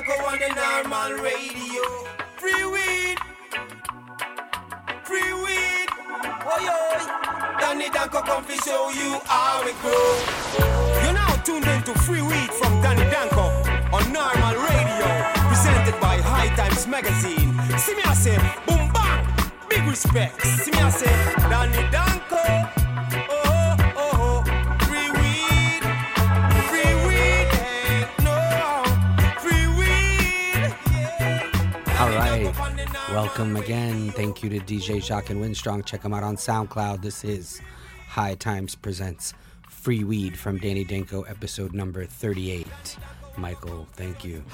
Danko on the normal radio. Free weed. Free weed. Oi, oi. Danny Danko come to show you how it grow. You're now tuned into Free Weed from Danny Danko on normal radio. Presented by High Times Magazine. See me I say, boom bang. Big respect. See me I say, Danny Danko. Welcome again. Thank you to DJ Jacques and Winstrong. Check them out on SoundCloud. This is High Times Presents Free Weed from Danny Danko, episode number 38. Michael, thank you.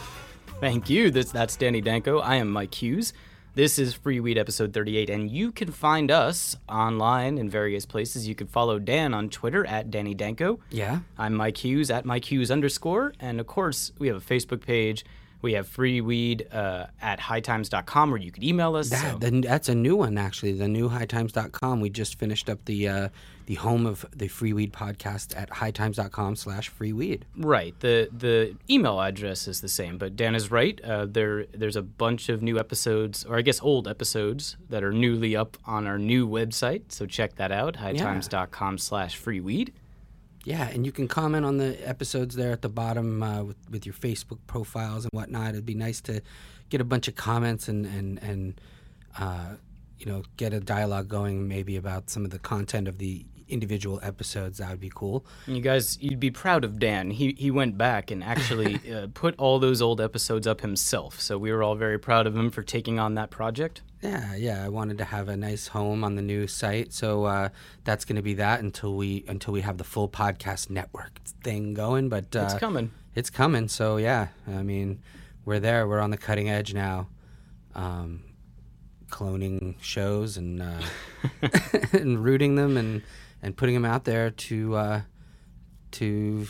Thank you. This, that's Danny Danko. I am Mike Hughes. This is Free Weed episode 38, and you can find us online in various places. You can follow Dan on Twitter at Danny Danko. Yeah? I'm Mike Hughes at Mike Hughes underscore. And of course, we have a Facebook page. We have free weed uh, at hightimes.com where you can email us. That, so- then that's a new one, actually. The new hightimes.com. We just finished up the uh, the home of the Free Weed podcast at hightimes.com slash free weed. Right. The the email address is the same, but Dan is right. Uh, there there's a bunch of new episodes, or I guess old episodes that are newly up on our new website. So check that out. Hightimes.com slash freeweed. Yeah, and you can comment on the episodes there at the bottom uh, with, with your Facebook profiles and whatnot. It'd be nice to get a bunch of comments and and and uh, you know get a dialogue going, maybe about some of the content of the individual episodes. That would be cool. You guys, you'd be proud of Dan. He he went back and actually uh, put all those old episodes up himself. So we were all very proud of him for taking on that project. Yeah, yeah. I wanted to have a nice home on the new site, so uh, that's going to be that until we until we have the full podcast network thing going. But uh, It's coming. It's coming. So yeah, I mean, we're there. We're on the cutting edge now. Um, cloning shows and uh, and rooting them and and putting them out there to uh, to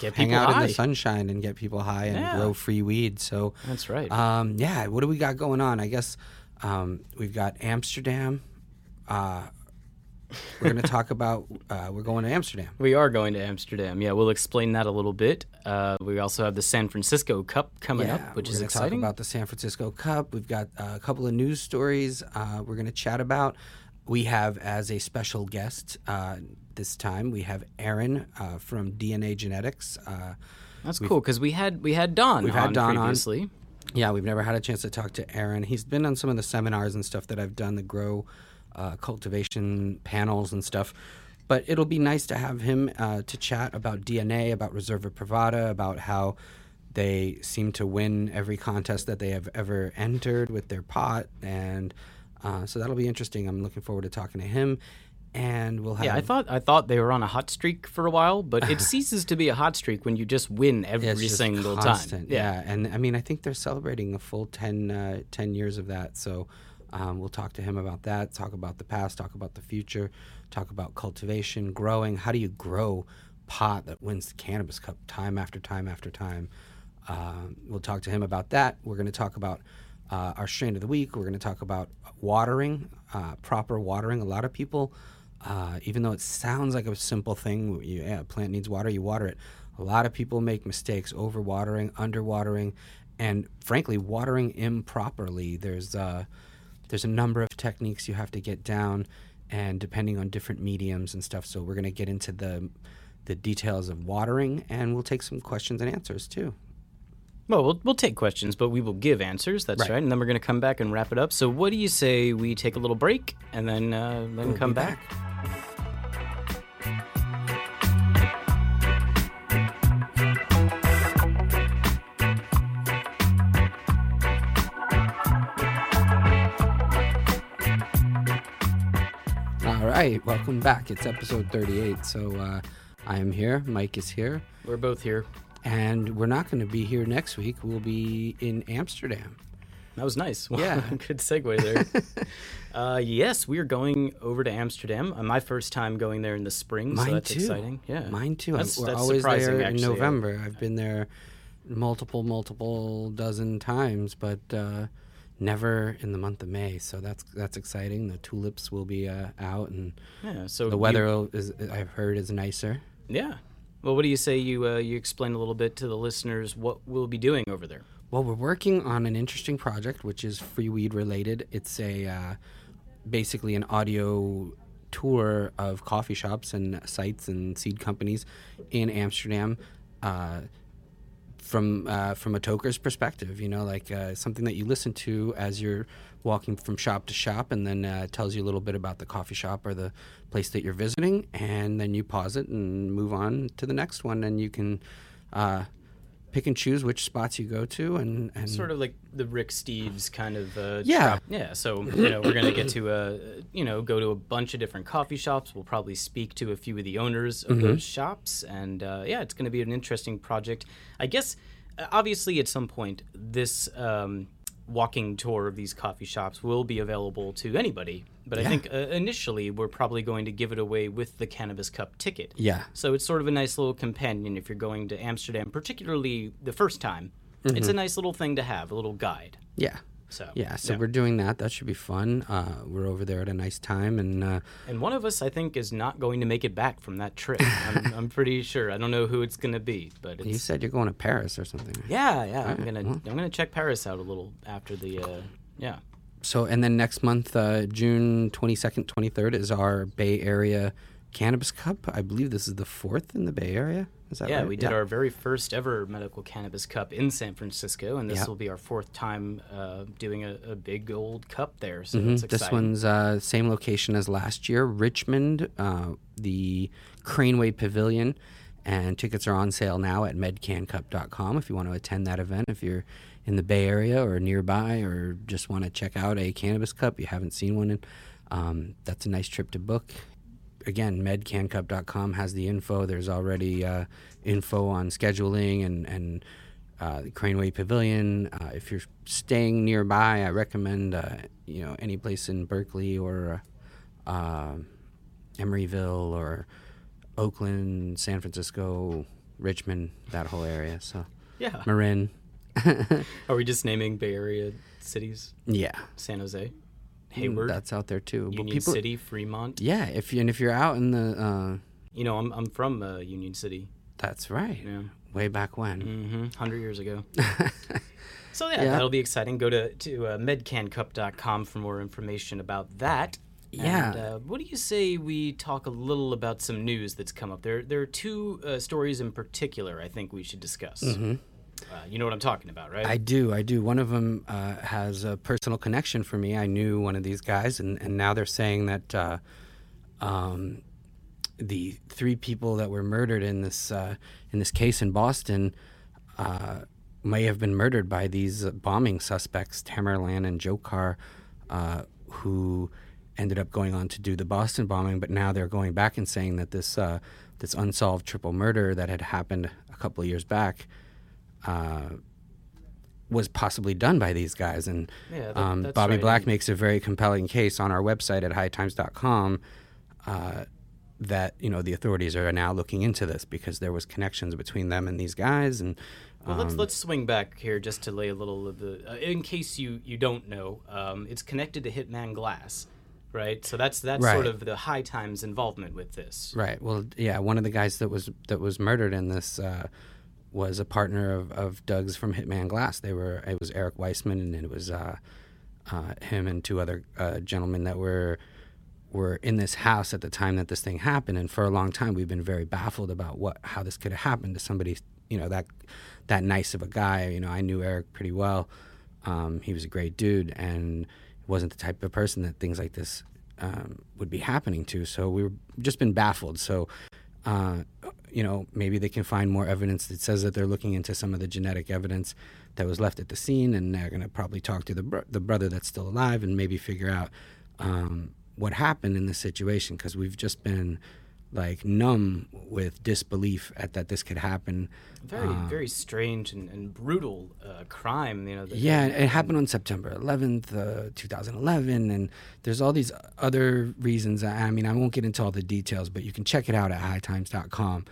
Get hang out in the sunshine and get people high and Yeah. grow free weed. So That's right. um, yeah, what do we got going on? I guess um, we've got Amsterdam. Uh, we're going to talk about. Uh, we're going to Amsterdam. We are going to Amsterdam. Yeah, we'll explain that a little bit. Uh, we also have the San Francisco Cup coming yeah, up, which we're is exciting. Talk about the San Francisco Cup. We've got uh, a couple of news stories. Uh, we're going to chat about. We have as a special guest uh, this time. We have Aaron uh, from DNA Genetics. Uh, That's cool because we had we had Don. We've had on Don on. Yeah, we've never had a chance to talk to Aaron. He's been on some of the seminars and stuff that I've done, the grow uh, cultivation panels and stuff. But it'll be nice to have him uh, to chat about DNA, about Reserva Privada, about how they seem to win every contest that they have ever entered with their pot. And uh, so that'll be interesting. I'm looking forward to talking to him. And we'll have Yeah, I thought I thought they were on a hot streak for a while, but it ceases to be a hot streak when you just win every just single constant, time. Yeah. and I mean, I think they're celebrating a full 10, uh, 10 years of that. So um, we'll talk to him about that, talk about the past, talk about the future, talk about cultivation, growing. How do you grow pot that wins the Cannabis Cup time after time after time? Um, we'll talk to him about that. We're going to talk about uh, our strain of the week. We're going to talk about watering, uh, proper watering. A lot of people, uh, even though it sounds like a simple thing, you, yeah, a plant needs water, you water it. A lot of people make mistakes over watering, under watering, and frankly, watering improperly. There's uh, there's a number of techniques you have to get down, and depending on different mediums and stuff. So we're going to get into the the details of watering, and we'll take some questions and answers too. Well, we'll we'll take questions, but we will give answers. That's Right. right, and then we're going to come back and wrap it up. So, what do you say we take a little break and then uh, then We'll come be back? All right, welcome back. It's episode 38. So uh, I am here. Mike is here. We're both here. And we're not going to be here next week. We'll be in Amsterdam. That was nice. Yeah. good segue there. uh, yes, we are going over to Amsterdam. Uh, my first time going there in the spring, Mine so that's too. exciting. Yeah, Mine too. That's, I'm, we're that's always there actually. in November. I've been there multiple, multiple dozen times, but uh, never in the month of May. So that's that's exciting. The tulips will be uh, out, and Yeah. So the weather will- is I've heard is nicer. yeah. Well, what do you say you uh, you explain a little bit to the listeners what we'll be doing over there? Well, we're working on an interesting project, which is free weed related. It's a uh, basically an audio tour of coffee shops and sites and seed companies in Amsterdam. Uh, from uh, from a toker's perspective, you know, like uh, something that you listen to as you're walking from shop to shop, and then uh, tells you a little bit about the coffee shop or the place that you're visiting, and then you pause it and move on to the next one, and you can uh, pick and choose which spots you go to, and, and Sort of like the Rick Steves kind of. Uh, Yeah. trap- Yeah. So you know we're gonna get to uh, you know go to a bunch of different coffee shops. We'll probably speak to a few of the owners of those shops, and uh, yeah, it's gonna be an interesting project. I guess uh, obviously at some point this. Um, walking tour of these coffee shops will be available to anybody. But i think uh, initially we're probably going to give it away with the cannabis cup ticket. Yeah, so it's sort of a nice little companion if you're going to Amsterdam, particularly the first time. It's a nice little thing to have, a little guide. yeah, So yeah. So we're doing that. That should be fun. Uh, we're over there at a nice time, and uh, and one of us, I think, is not going to make it back from that trip. I'm, I'm pretty sure. I don't know who it's going to be, but you said you're going to Paris or something. yeah, yeah. I'm gonna I'm gonna check Paris out a little after the uh, yeah. So, and then next month, uh, June 22nd, 23rd, is our Bay Area Cannabis Cup. I believe this is the fourth in the Bay Area. Is that Yeah, right? we did our very first ever medical cannabis cup in San Francisco, and this Yeah. will be our fourth time uh, doing a, a big old cup there. So Mhm. it's exciting. This one's uh, same location as last year, Richmond, uh, the Craneway Pavilion, and tickets are on sale now at medcancup.com if you want to attend that event. If you're in the Bay Area or nearby, or just want to check out a cannabis cup, you haven't seen one, in, um, that's a nice trip to book. Again, medcancup.com has the info. There's already uh, info on scheduling and and uh, the Craneway Pavilion. Uh, if you're staying nearby, I recommend uh, you know any place in Berkeley or uh, uh, Emeryville or Oakland, San Francisco, Richmond, that whole area. So yeah. Marin, Are we just naming Bay Area cities? yeah, San Jose, Hayward, that's out there too. But Union City, Fremont. yeah. If you and if you're out in the, uh, You know, I'm I'm from uh, Union City. that's right. Yeah, Way back when. mm-hmm. hundred years ago. so yeah, Yeah. that'll be exciting. Go to to uh, medcancup.com for more information about that. Yeah. And, uh, what do you say we talk a little about some news that's come up? There there are two uh, stories in particular I think we should discuss. Uh, you know what I'm talking about, right? I do, I do. One of them uh, has a personal connection for me. I knew one of these guys, and, and now they're saying that uh, um, the three people that were murdered in this uh, in this case in Boston uh, may have been murdered by these bombing suspects, Tamerlan and Dzhokhar, uh, who ended up going on to do the Boston bombing. But now they're going back and saying that this this unsolved triple murder that had happened a couple of years back uh, was possibly done by these guys. And Yeah, that- um, Bobby right. Black makes a very compelling case on our website at hightimes.com uh, that you know the authorities are now looking into this because there was connections between them and these guys. And Well, let's um, let's swing back here just to lay a little of the. Uh, in case you you don't know, um, it's connected to Hitman Glass, right? So that's that's sort of the High Times involvement with this. Right. Well, yeah. One of the guys that was that was murdered in this uh, was a partner of, of Doug's from Hitman Glass. They were. It was Erik Weissman, and it was uh, uh, him and two other uh, gentlemen that were were in this house at the time that this thing happened. And for a long time, we've been very baffled about what how this could have happened to somebody. You know that that nice of a guy. You know, I knew Erik pretty well. Um, he was a great dude, and wasn't the type of person that things like this um, would be happening to. So we've just been baffled. So, uh, you know, maybe they can find more evidence that says that they're looking into some of the genetic evidence that was left at the scene, and they're going to probably talk to the the brother that's still alive and maybe figure out um, what happened in this situation because we've just been like numb with disbelief at that this could happen. Very very strange and, and brutal uh, crime. You know. Yeah, it happened on September 11th, uh, 2011, and there's all these other reasons. I mean, I won't get into all the details, but you can check it out at hightimes.com.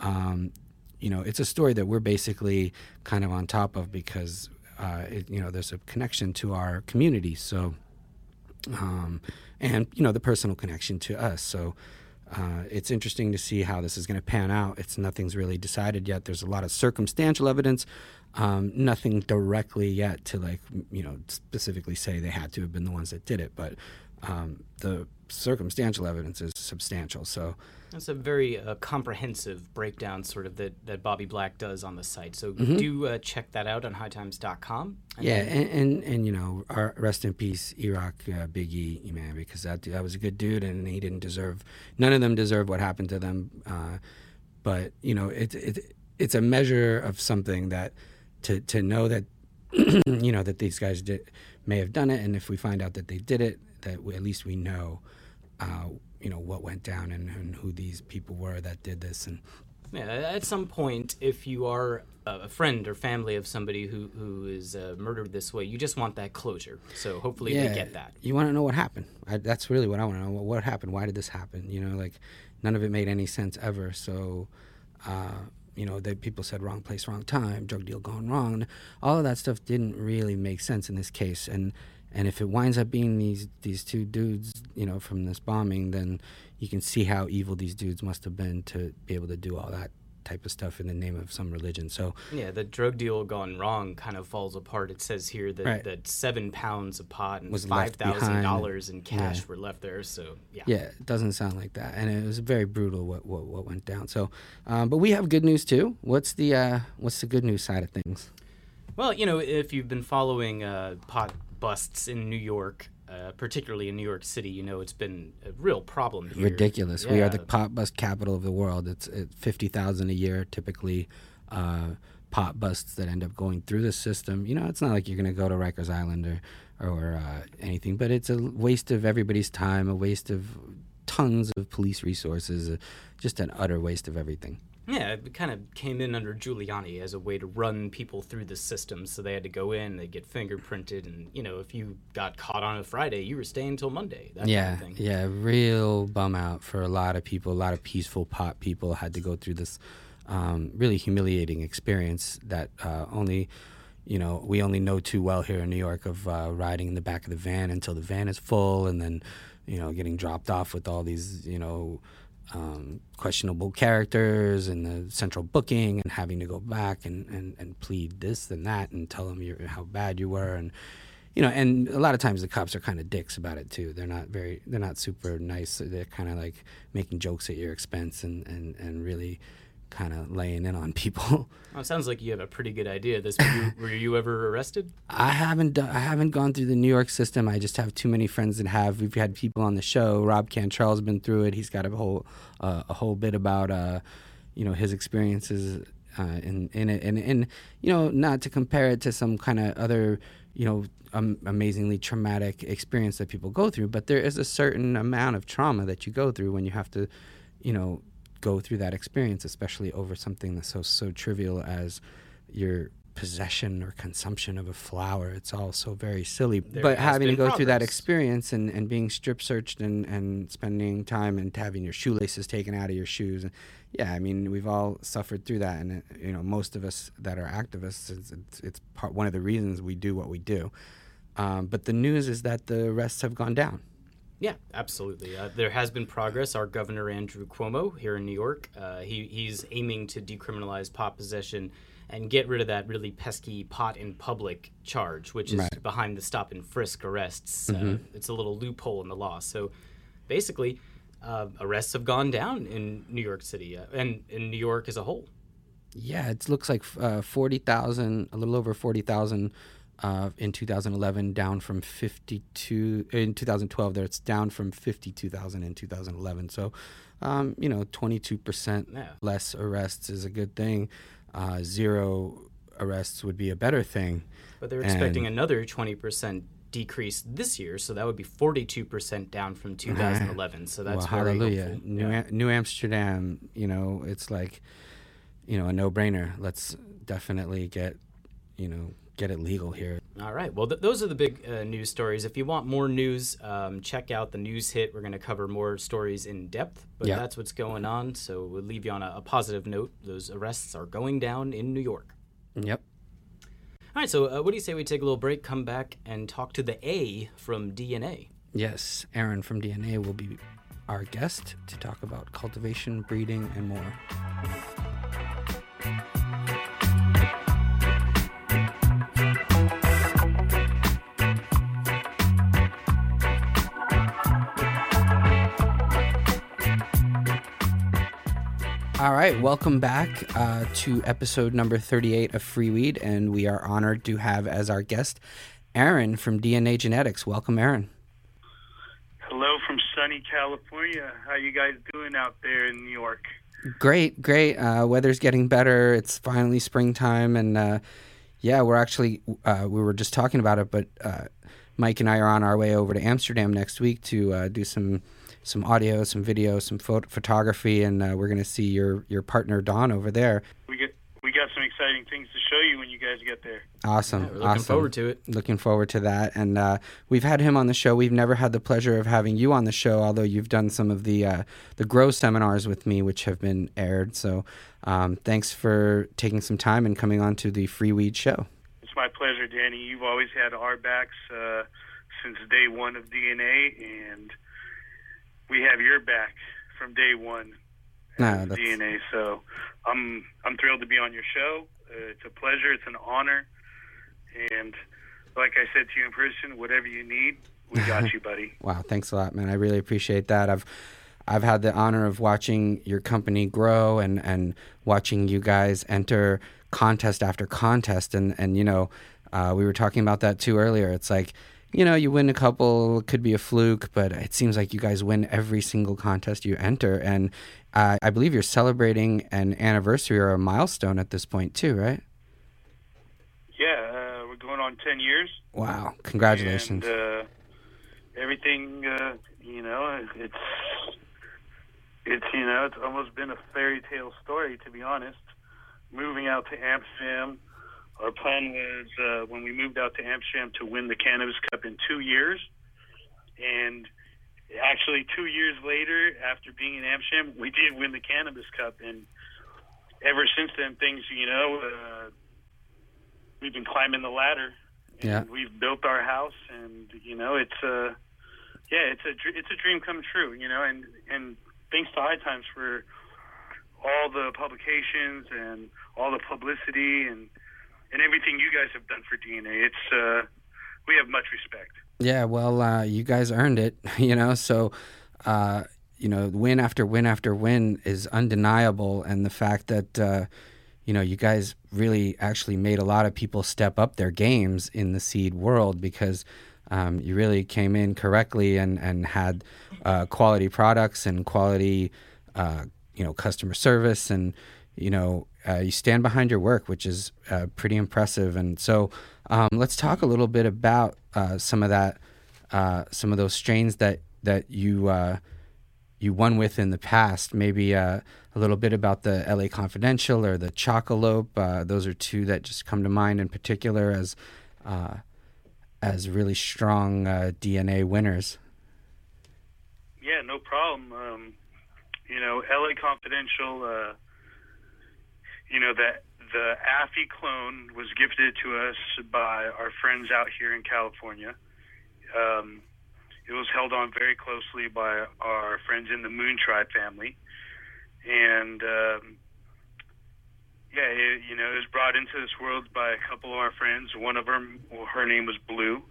Um, you know, it's a story that we're basically kind of on top of because, uh, it, you know, there's a connection to our community. So, um, and you know, the personal connection to us. So, uh, it's interesting to see how this is going to pan out. It's nothing's really decided yet. There's a lot of circumstantial evidence, um, nothing directly yet to like you know specifically say they had to have been the ones that did it, but um, the circumstantial evidence is substantial. So that's a very uh, comprehensive breakdown, sort of that, that Bobby Black does on the site. So do uh, check that out on hightimes.com. And yeah, and, and, and you know, our, rest in peace, Iraq uh, Big E, man, because that that was a good dude, and he didn't deserve. None of them deserve what happened to them. Uh, but you know, it, it it's a measure of something that to to know that you know that these guys did may have done it, and if we find out that they did it, that we, at least we know, uh, you know, what went down and, and who these people were that did this. And yeah, at some point, if you are a friend or family of somebody who who is uh, murdered this way, you just want that closure. So hopefully yeah, they get that. You want to know what happened. I, that's really what I want to know. What, happened? Why did this happen? You know, like none of it made any sense ever. So. Uh, you know, that people said wrong place, wrong time, drug deal gone wrong. All of that stuff didn't really make sense in this case. And and if it winds up being these these two dudes, you know, from this bombing, then you can see how evil these dudes must have been to be able to do all that type of stuff in the name of some religion. So yeah, the drug deal gone wrong kind of falls apart. It says here that, right. that seven pounds of pot and was five thousand dollars in cash yeah. were left there. So yeah, yeah, it doesn't sound like that, and it was very brutal what what, what went down. So, um, but we have good news too. What's the uh, what's the good news side of things? Well, you know, if you've been following uh, pot busts in New York, uh, particularly in New York City, you know it's been a real problem here. Ridiculous. Yeah. We are the pot bust capital of the world. It's, it's fifty thousand a year typically. Uh, pot busts that end up going through the system. You know, it's not like you're going to go to Rikers Island or or uh, anything, but it's a waste of everybody's time, a waste of tons of police resources, uh, just an utter waste of everything. Yeah, it kind of came in under Giuliani as a way to run people through the system. So they had to go in, they get fingerprinted, and you know, if you got caught on a Friday, you were staying until Monday. yeah, kind of yeah, real bum out for a lot of people. A lot of peaceful pot people had to go through this um, really humiliating experience that uh, only. You know, we only know too well here in New York of uh, riding in the back of the van until the van is full, and then, you know, getting dropped off with all these, you know, um, questionable characters and the central booking and having to go back and, and, and plead this and that and tell them how bad you were and you know and a lot of times the cops are kind of dicks about it too. They're not very they're not super nice. They're kind of like making jokes at your expense and, and, and really kind of laying in on people. Well, it sounds like you have a pretty good idea. This were you, were you ever arrested? I haven't. Done, I haven't gone through the New York system. I just have too many friends that have. We've had people on the show. Rob Cantrell's been through it. He's got a whole uh, a whole bit about uh, you know his experiences uh, in in it, and and you know not to compare it to some kind of other you know um, amazingly traumatic experience that people go through, but there is a certain amount of trauma that you go through when you have to, you know, go through that experience, especially over something that's so so trivial as your possession or consumption of a flower. It's all so very silly. There but having to go progress. through that experience and, and being strip searched and, and spending time and having your shoelaces taken out of your shoes. And yeah, I mean, we've all suffered through that. And, you know, most of us that are activists, it's, it's, it's part, one of the reasons we do what we do. Um, but the news is that the arrests have gone down. Yeah, absolutely. Uh, there has been progress. Our governor Andrew Cuomo here in New York, uh, he, he's aiming to decriminalize pot possession and get rid of that really pesky pot in public charge, which is right. behind the stop and frisk arrests. Uh, mm-hmm. Uh, it's a little loophole in the law. So basically, uh, arrests have gone down in New York City uh, and in New York as a whole. Yeah, it looks like forty thousand, a little over forty thousand uh, in 2011, down from 52 in 2012. There, it's down from 52,000 in 2011. So, um, you know, 22 percent yeah. less arrests is a good thing. Uh, zero arrests would be a better thing. But they're expecting and, another 20 percent decrease this year, so that would be 42 percent down from 2011. So that's well, hallelujah. New, yeah. New Amsterdam, you know, it's like, you know, a no-brainer. Let's definitely get, you know, get it legal here. All right. Well, th- those are the big uh, news stories. If you want more news, um, check out the news hit. We're going to cover more stories in depth, but Yeah. that's what's going on. So we'll leave you on a, a positive note. Those arrests are going down in New York. Yep. All right. So uh, what do you say we take a little break, come back, and talk to the A from DNA? Yes, Aaron from DNA will be our guest to talk about cultivation, breeding, and more. All right, welcome back uh, to episode number 38 of Free Weed, and we are honored to have as our guest Aaron from DNA Genetics. Welcome, Aaron. Hello from sunny California. How you guys doing out there in New York? Great, great. Uh, weather's getting better. It's finally springtime, and uh, yeah, we're actually uh, we were just talking about it, but uh, Mike and I are on our way over to Amsterdam next week to uh, do some some audio, some video, some photo- photography, and uh, we're going to see your your partner Don over there. We get we got some exciting things to show you when you guys get there. Awesome, Yeah, we're looking awesome. forward to it. Looking forward to that, and uh, we've had him on the show. We've never had the pleasure of having you on the show, although you've done some of the uh, the grow seminars with me, which have been aired. So, um, thanks for taking some time and coming on to the Free Weed Show. It's my pleasure, Danny. You've always had our backs uh, since day one of DNA, and we have your back from day one No, that's- DNA. So I'm I'm thrilled to be on your show. Uh, it's a pleasure. It's an honor. And like I said to you in person, whatever you need, we got you, buddy. Wow, thanks a lot, man. I really appreciate that. I've I've had the honor of watching your company grow and and watching you guys enter contest after contest and and you know, uh, we were talking about that too earlier. It's like you know, you win a couple, could be a fluke, but it seems like you guys win every single contest you enter. And uh, I believe you're celebrating an anniversary or a milestone at this point too, right? Yeah, uh, we're going on 10 years. Wow, congratulations! And uh, everything, uh, you know, it's it's you know, it's almost been a fairy tale story to be honest. Moving out to Amsterdam, our plan was uh, when we moved out to Amsterdam to win the Cannabis Cup in two years, and actually two years later, after being in Amsterdam, we did win the Cannabis Cup, and ever since then, things you know. Uh, We've been climbing the ladder, and Yeah. we've built our house, and you know it's a yeah, it's a it's a dream come true, you know, and and thanks to High Times for all the publications and all the publicity and and everything you guys have done for DNA. It's uh, we have much respect. Yeah, well, uh, you guys earned it, you know. So, uh, you know, win after win after win is undeniable, and the fact that uh, you know you guys really actually made a lot of people step up their games in the seed world because um, you really came in correctly and and had uh, quality products and quality, uh, you know, customer service and you know uh, you stand behind your work, which is uh, pretty impressive. And so, um, let's talk a little bit about uh, some of that, uh, some of those strains that that you uh, you won with in the past. Maybe uh, a little bit about the LA Confidential or the Chocolope. Those are two that just come to mind in particular as as really strong DNA winners. Yeah, no problem. Um, you know, LA Confidential. You know that the Affy clone was gifted to us by our friends out here in California. Um, it was held on very closely by our friends in the Moon Tribe family, and um, yeah, it, you know, it was brought into this world by a couple of our friends. One of them, well, her name was Blue.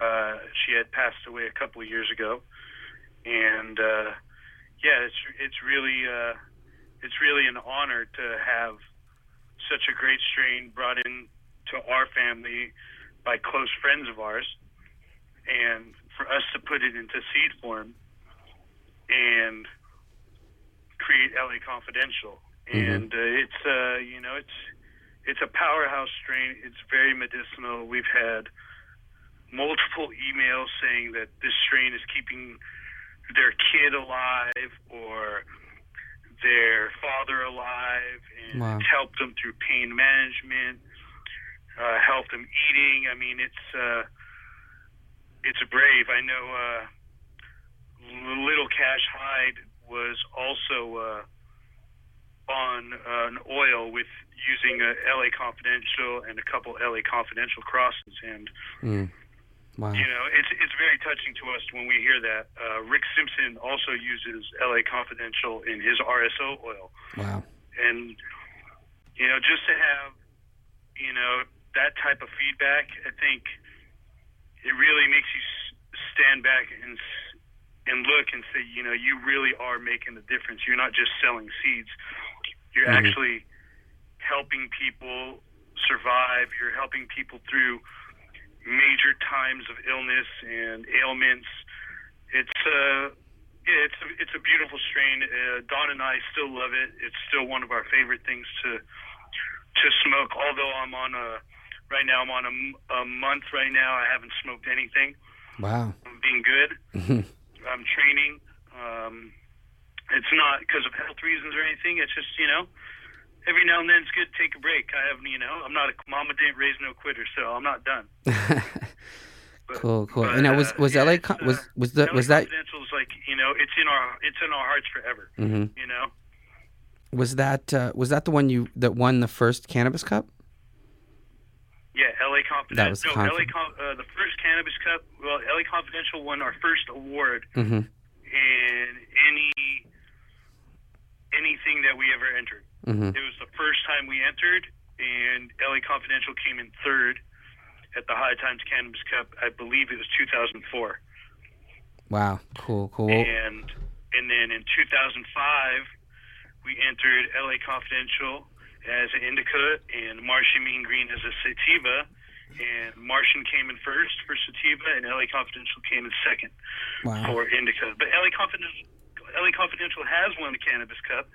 Uh, she had passed away a couple of years ago, and uh, yeah, it's it's really uh, it's really an honor to have such a great strain brought in to our family by close friends of ours, and for us to put it into seed form and create LA Confidential, and uh, it's uh, you know it's it's a powerhouse strain. It's very medicinal. We've had multiple emails saying that this strain is keeping their kid alive or their father alive and Wow. helped them through pain management, uh, helped them eating. I mean, it's uh, it's brave. I know uh, Little Cash Hyde was also uh, on uh, an oil with using a LA Confidential and a couple LA Confidential crosses, and Mm. Wow. You know, it's it's very touching to us when we hear that. Uh, Rick Simpson also uses LA Confidential in his RSO oil, Wow. and you know, just to have you know that type of feedback, I think it really makes you stand back and and look and say, you know, you really are making a difference. You're not just selling seeds. You're Mhm. actually helping people survive. You're helping people through major times of illness and ailments. It's uh yeah, it's a, it's a beautiful strain. Uh, Don and I still love it. It's still one of our favorite things to to smoke. Although I'm on a right now, I'm on a, a month right now. I haven't smoked anything. Wow. I'm being good. Mhm. I'm training. Um, it's not because of health reasons or anything. It's just you know, every now and then it's good to take a break. I have you know, I'm not a mama didn't raise no quitter, so I'm not done. But, cool, cool. but, and was uh, was yeah, LA uh, was was the LA was that Confidential is like you know, it's in our it's in our hearts forever. hmm You know. was that uh, was that the one you that won the first cannabis cup? Yeah, LA Confidential. That was no, Confi- LA Con- uh, the first Cannabis Cup. Well, LA Confidential won our first award Mm-hmm. in any anything that we ever entered. Mm-hmm. It was the first time we entered, and LA Confidential came in third at the High Times Cannabis Cup. I believe it was 2004, Wow. Cool. Cool. And and then in 2005 we entered LA Confidential as an indica and Martian Mean Green as a sativa. And Martian came in first for sativa, and LA Confidential came in second wow. for indica. But LA Confidential, LA Confidential has won the Cannabis Cup.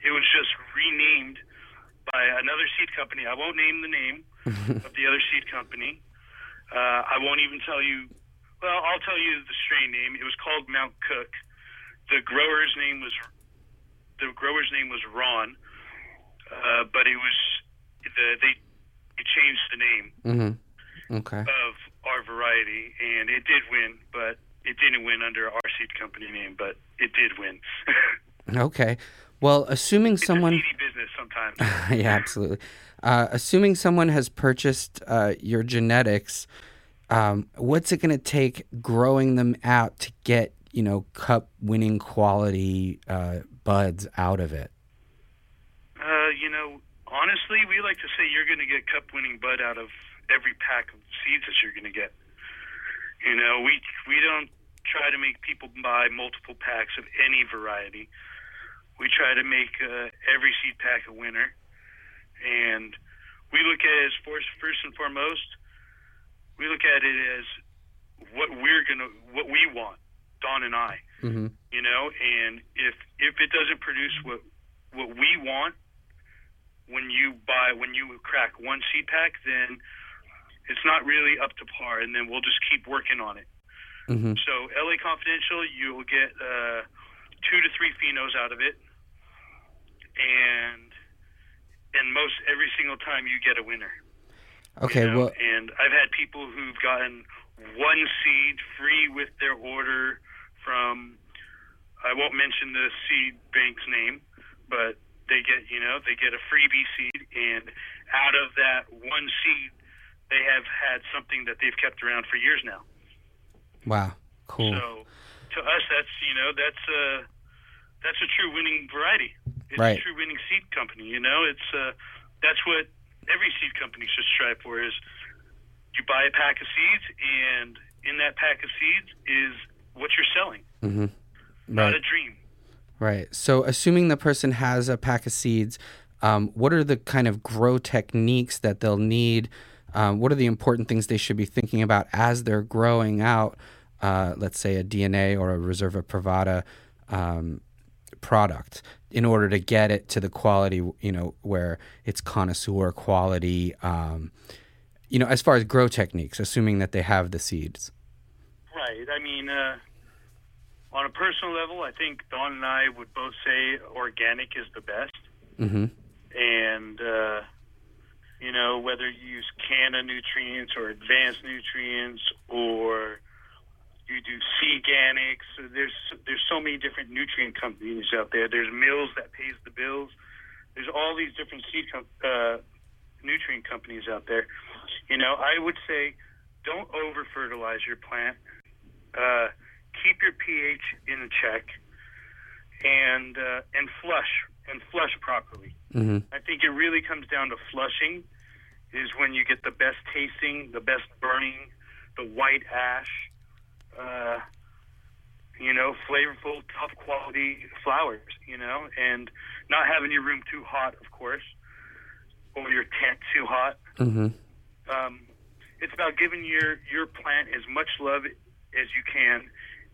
It was just renamed by another seed company. I won't name the name of the other seed company. Uh, I won't even tell you. Well, I'll tell you the strain name. It was called Mount Cook. The grower's name was the grower's name was Ron, uh, but it was the, they it changed the name Mm-hmm. Okay. of our variety, and it did win, but it didn't win under our seed company name, but it did win. Okay. Well, assuming it's someone. business sometimes. yeah, absolutely. Uh, assuming someone has purchased uh, your genetics, um, what's it going to take growing them out to get you know cup winning quality uh, buds out of it? Uh, you know, honestly, we like to say you're going to get cup winning bud out of every pack of seeds that you're going to get. You know, we we don't try to make people buy multiple packs of any variety. We try to make uh, every seed pack a winner, and we look at it as first, first and foremost. We look at it as what we're gonna, what we want, Don and I Mm-hmm. you know and if if it doesn't produce what what we want when you buy when you crack one seed pack then it's not really up to par and then we'll just keep working on it Mm-hmm. so la confidential you will get uh, two to three phenos out of it and and most every single time you get a winner Okay. you know? Well. and I've had people who've gotten one seed free with their order from I won't mention the seed bank's name, but they get you know they get a freebie seed, and out of that one seed, they have had something that they've kept around for years now. Wow. Cool. So to us, that's you know that's a that's a true winning variety. It's Right. a true winning seed company. You know, it's uh, that's what every seed company should strive for. Is you buy a pack of seeds, and in that pack of seeds is what you're selling, mm-hmm. not a dream. Right. So, assuming the person has a pack of seeds, um, what are the kind of grow techniques that they'll need? Um, what are the important things they should be thinking about as they're growing out, uh, let's say, a DNA or a Reserva Privada um, product in order to get it to the quality, you know, where it's connoisseur quality, um, you know, as far as grow techniques, assuming that they have the seeds? Right. I mean, uh, on a personal level, I think Don and I would both say organic is the best. Mm-hmm. and uh, you know whether you use Canna nutrients or advanced nutrients or you do Seaganics. There's there's so many different nutrient companies out there. There's Mills that pays the bills. There's all these different seed com- uh, nutrient companies out there. You know, I would say don't over fertilize your plant. Uh, keep your pH in check, and uh, and flush and flush properly. Mm-hmm. I think it really comes down to flushing. Is when you get the best tasting, the best burning, the white ash, uh, you know, flavorful, tough quality flowers, you know, and not having your room too hot, of course, or your tent too hot. Mm-hmm. Um, it's about giving your your plant as much love as you can,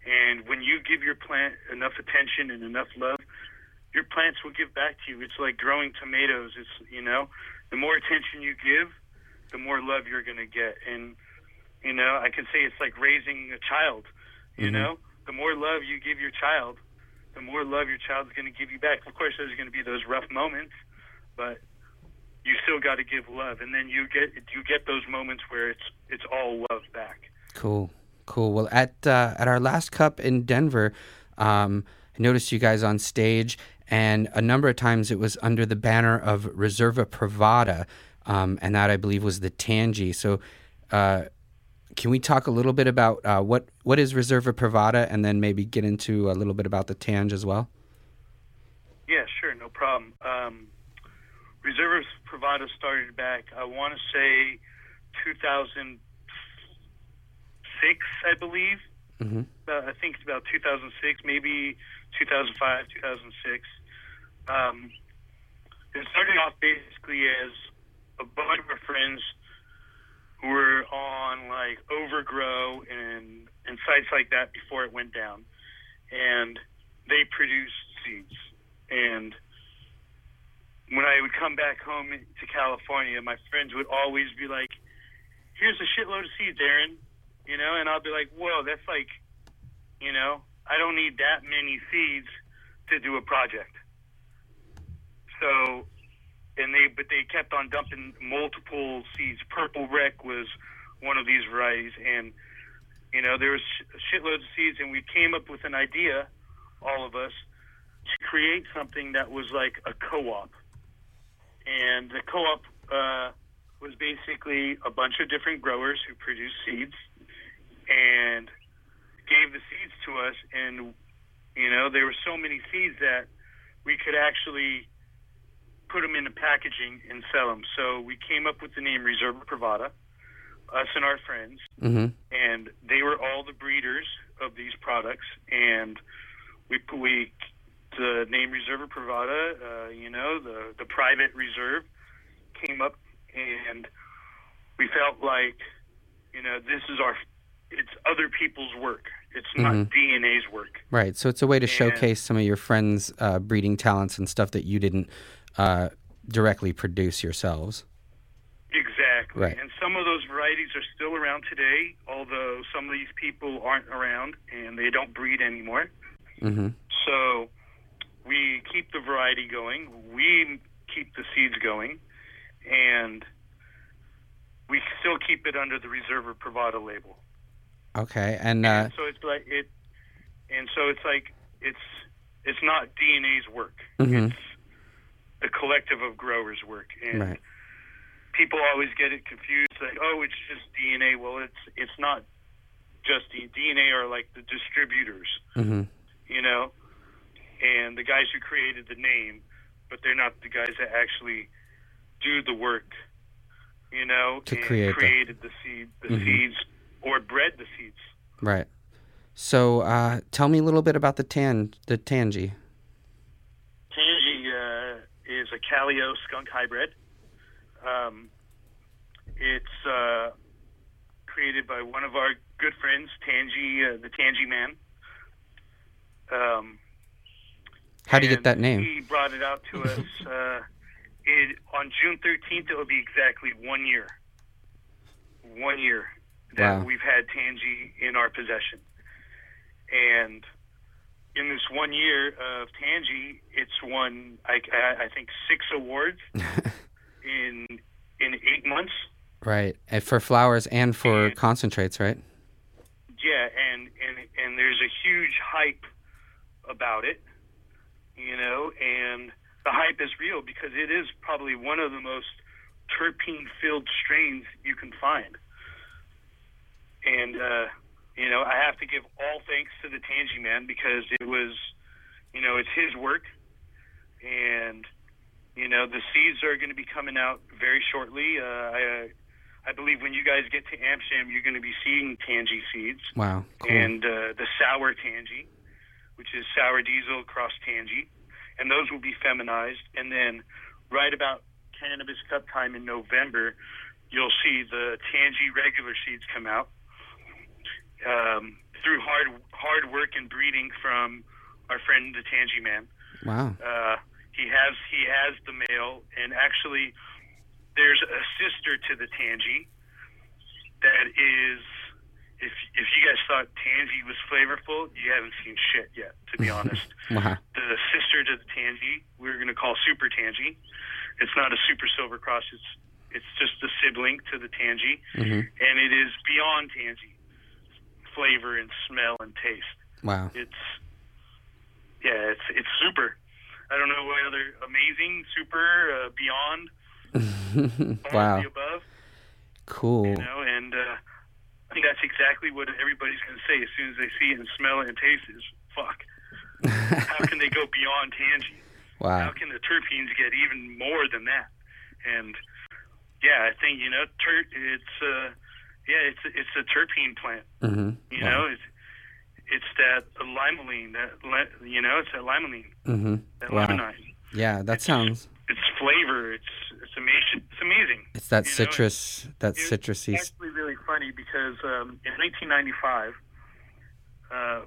and when you give your plant enough attention and enough love, your plants will give back to you. It's like growing tomatoes. It's you know, the more attention you give, the more love you're going to get. And you know, I can say it's like raising a child. You Mhm. know, the more love you give your child, the more love your child's going to give you back. Of course, there's going to be those rough moments, but you still got to give love, and then you get you get those moments where it's it's all love back. Cool, cool. Well, at uh, at our last cup in Denver, um, I noticed you guys on stage, and a number of times it was under the banner of Reserva Privada, um, and that I believe was the Tangie. So, uh, can we talk a little bit about uh, what what is Reserva Privada, and then maybe get into a little bit about the Tangie as well? Yeah, sure, no problem. Um, Reservas Privada started back, I want to say, 2006, I believe. Mm-hmm. Uh, I think it's about 2006, maybe 2005, 2006. Um, it started off basically as a bunch of friends were on like Overgrow and and sites like that before it went down, and they produced seeds. And when I would come back home to California, my friends would always be like, "Here's a shitload of seeds, Aaron," you know, and I'll be like, "Whoa, that's like, you know, I don't need that many seeds to do a project." So, and they but they kept on dumping multiple seeds. Purple Wreck was one of these varieties, and you know there was shitloads of seeds, and we came up with an idea, all of us, to create something that was like a co-op, and the co-op uh, was basically a bunch of different growers who produced seeds, and gave the seeds to us, and you know there were so many seeds that we could actually put them into packaging and sell them. So we came up with the name Reserva Privada, us and our friends, Mm-hmm. and they were all the breeders of these products. And we we the name Reserva Privada, uh, you know, the the private reserve came up, and we felt like, you know, this is our it's other people's work. It's not Mhm. DNA's work. Right. So it's a way to And- showcase some of your friends' uh, breeding talents and stuff that you didn't uh, directly produce yourselves. Exactly. Right. And some of those varieties are still around today, although some of these people aren't around and they don't breed anymore. Mm-hmm. So we keep the variety going, we keep the seeds going, and we still keep it under the Reserva Privada label. Okay. And uh, And so it's like it, and so it's like it's it's not DNA's work. Mhm. It's the collective of growers' work, and right. people always get it confused. Like, oh, it's just DNA. Well, it's it's not just D- DNA are like the distributors, Mm-hmm. you know, and the guys who created the name, but they're not the guys that actually do the work, you know, To and create the- created the seed, the Mhm. seeds, or bred the seeds. Right. So uh, tell me a little bit about the tan, the Tangie. Is a Calio skunk hybrid. Um, it's uh, created by one of our good friends, Tangie, uh, the Tangie Man. Um, How do you get that name? He brought it out to us. Uh, it, on June 13th, it will be exactly one year. One year that Wow. we've had Tangie in our possession. And in this one year of Tangie, it's won, I, I I think, six awards in in eight months. right. And for flowers and for And- concentrates, right? Yeah, and, and and there's a huge hype about it, you know, and the hype is real because it is probably one of the most terpene-filled strains you can find. and uh, you know I have to give all thanks to the Tangie man because it was, you know, it's his work, and you know the seeds are going to be coming out very shortly. Uh, I, I believe when you guys get to Amsterdam, you're going to be seeing Tangie seeds. Wow. Cool. And uh, the sour Tangie, which is sour diesel cross Tangie, and those will be feminized. And then right about cannabis cup time in November, you'll see the Tangie regular seeds come out um, through hard hard work and breeding from our friend the Tangie man. wow. Uh, he has he has the male, and actually, there's a sister to the Tangie that is. If if you guys thought Tangie was flavorful, you haven't seen shit yet. To be honest, Wow. the sister to the Tangie, we're going to call Super Tangie. It's not a Super Silver Cross. It's it's just a sibling to the Tangie, Mhm. and it is beyond Tangie flavor and smell and taste Wow. it's yeah, it's it's super. I don't know what other amazing, super, uh, beyond, wow. above, Cool. you know, and uh, I think that's exactly what everybody's going to say as soon as they see it and smell it and taste it. Is fuck. How can they go beyond tangy? wow. How can the terpenes get even more than that? And yeah, I think you know, ter- it's uh, yeah, it's it's a terpene plant. Mhm. You Wow. know, it's it's that limonene, that li- you know, it's that limonene, Mhm. that Wow. limonene. Yeah, that sounds. It's flavor. It's it's amazing. It's amazing. It's that You know, citrus. That It's citrusy. s- actually really funny because um, in 1995, uh,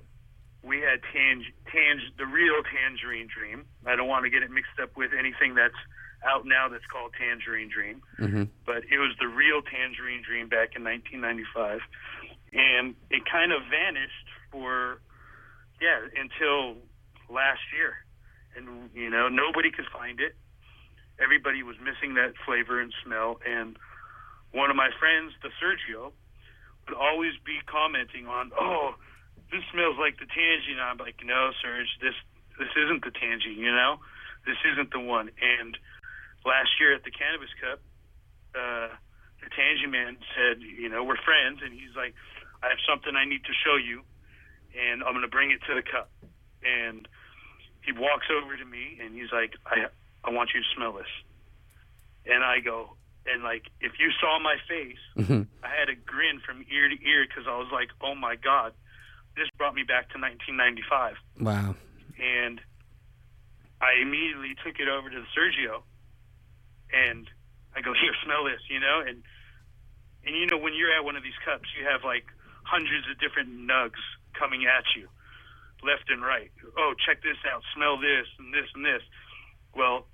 we had Tang, Tang, the real Tangerine Dream. I don't want to get it mixed up with anything that's out now that's called Tangerine Dream, Mhm. but it was the real Tangerine Dream back in 1995, and it kind of vanished for yeah until last year, and you know nobody could find it. Everybody was missing that flavor and smell, and one of my friends, the Sergio, would always be commenting on, "Oh, this smells like the Tangie," and I'm like, "No, Serge, this this isn't the Tangie. You know, this isn't the one." And last year at the Cannabis Cup, uh, the Tangie man said, "You know, we're friends," and he's like, "I have something I need to show you, and I'm going to bring it to the cup." And he walks over to me and he's like, "I I want you to smell this," and I go. And like, if you saw my face, Mhm. I had a grin from ear to ear because I was like, "Oh my god, this brought me back to 1995." Wow. And I immediately took it over to Sergio, and I go, "Here, smell this," you know. And and you know, when you're at one of these cups, you have like hundreds of different nugs coming at you, left and right. Oh, check this out! Smell this and this and this. Well,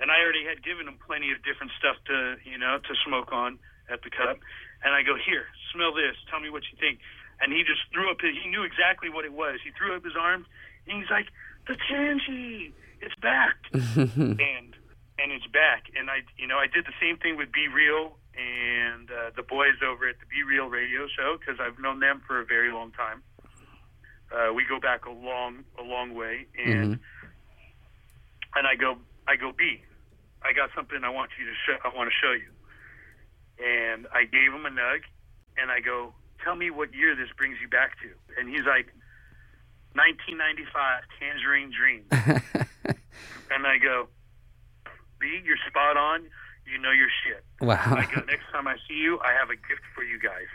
and I already had given him plenty of different stuff to you know to smoke on at the cup, and I go, "Here, smell this. Tell me what you think." And he just threw up. His, he knew exactly what it was. He threw up his arms, and he's like, "The Tangie, it's back." and and it's back. And I, you know, I did the same thing with B-Real and uh, the boys over at the B-Real radio show because I've known them for a very long time. Uh, we go back a long, a long way, and and I go, I go, B, I got something I want you to show. I want to show you. And I gave him a nug, and I go, tell me what year this brings you back to. And he's like, 1995, Tangerine Dream. and I go, B, you're spot on. You know your shit. wow. I go, next time I see you, I have a gift for you guys.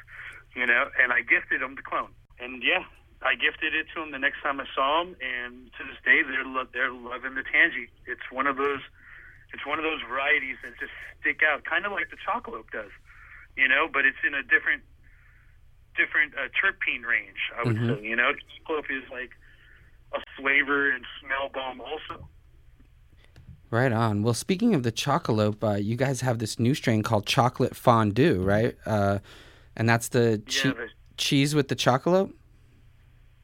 You know, and I gifted him the clone. And yeah, I gifted it to him the next time I saw him, and to this day, they're lo- they're loving the Tangie. It's one of those, it's one of those varieties that just stick out, kind of like the Chocolate does, you know, but it's in a different, different uh, terpene range. I would say, you know, Chocolate is like a flavor and smell bomb also. Right on. Well, speaking of the chocolate, uh, you guys have this new strain called chocolate fondue, right? Uh, and that's the che- Yeah, the- cheese with the chocolate.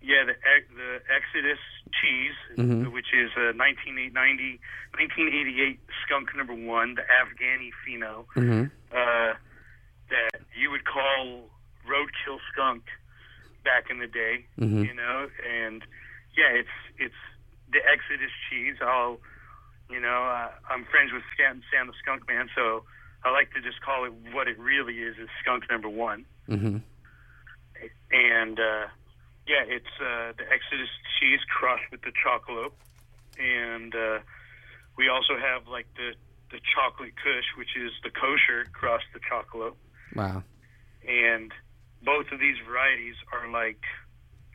Yeah, the the Exodus cheese, Mhm. which is a 1990, 1988 skunk number one, the Afghani pheno, Mm-hmm. uh, that you would call roadkill skunk back in the day, Mhm. you know, and yeah, it's it's the Exodus cheese. I'll, you know, uh, I'm friends with Sam, Sam the Skunk Man, so I like to just call it what it really is: is skunk number one. Mm-hmm. and uh, yeah, it's uh, the Exodus cheese crossed with the chocolate, and uh, we also have like the the chocolate Kush, which is the kosher crossed the chocolate. Wow. And both of these varieties are like,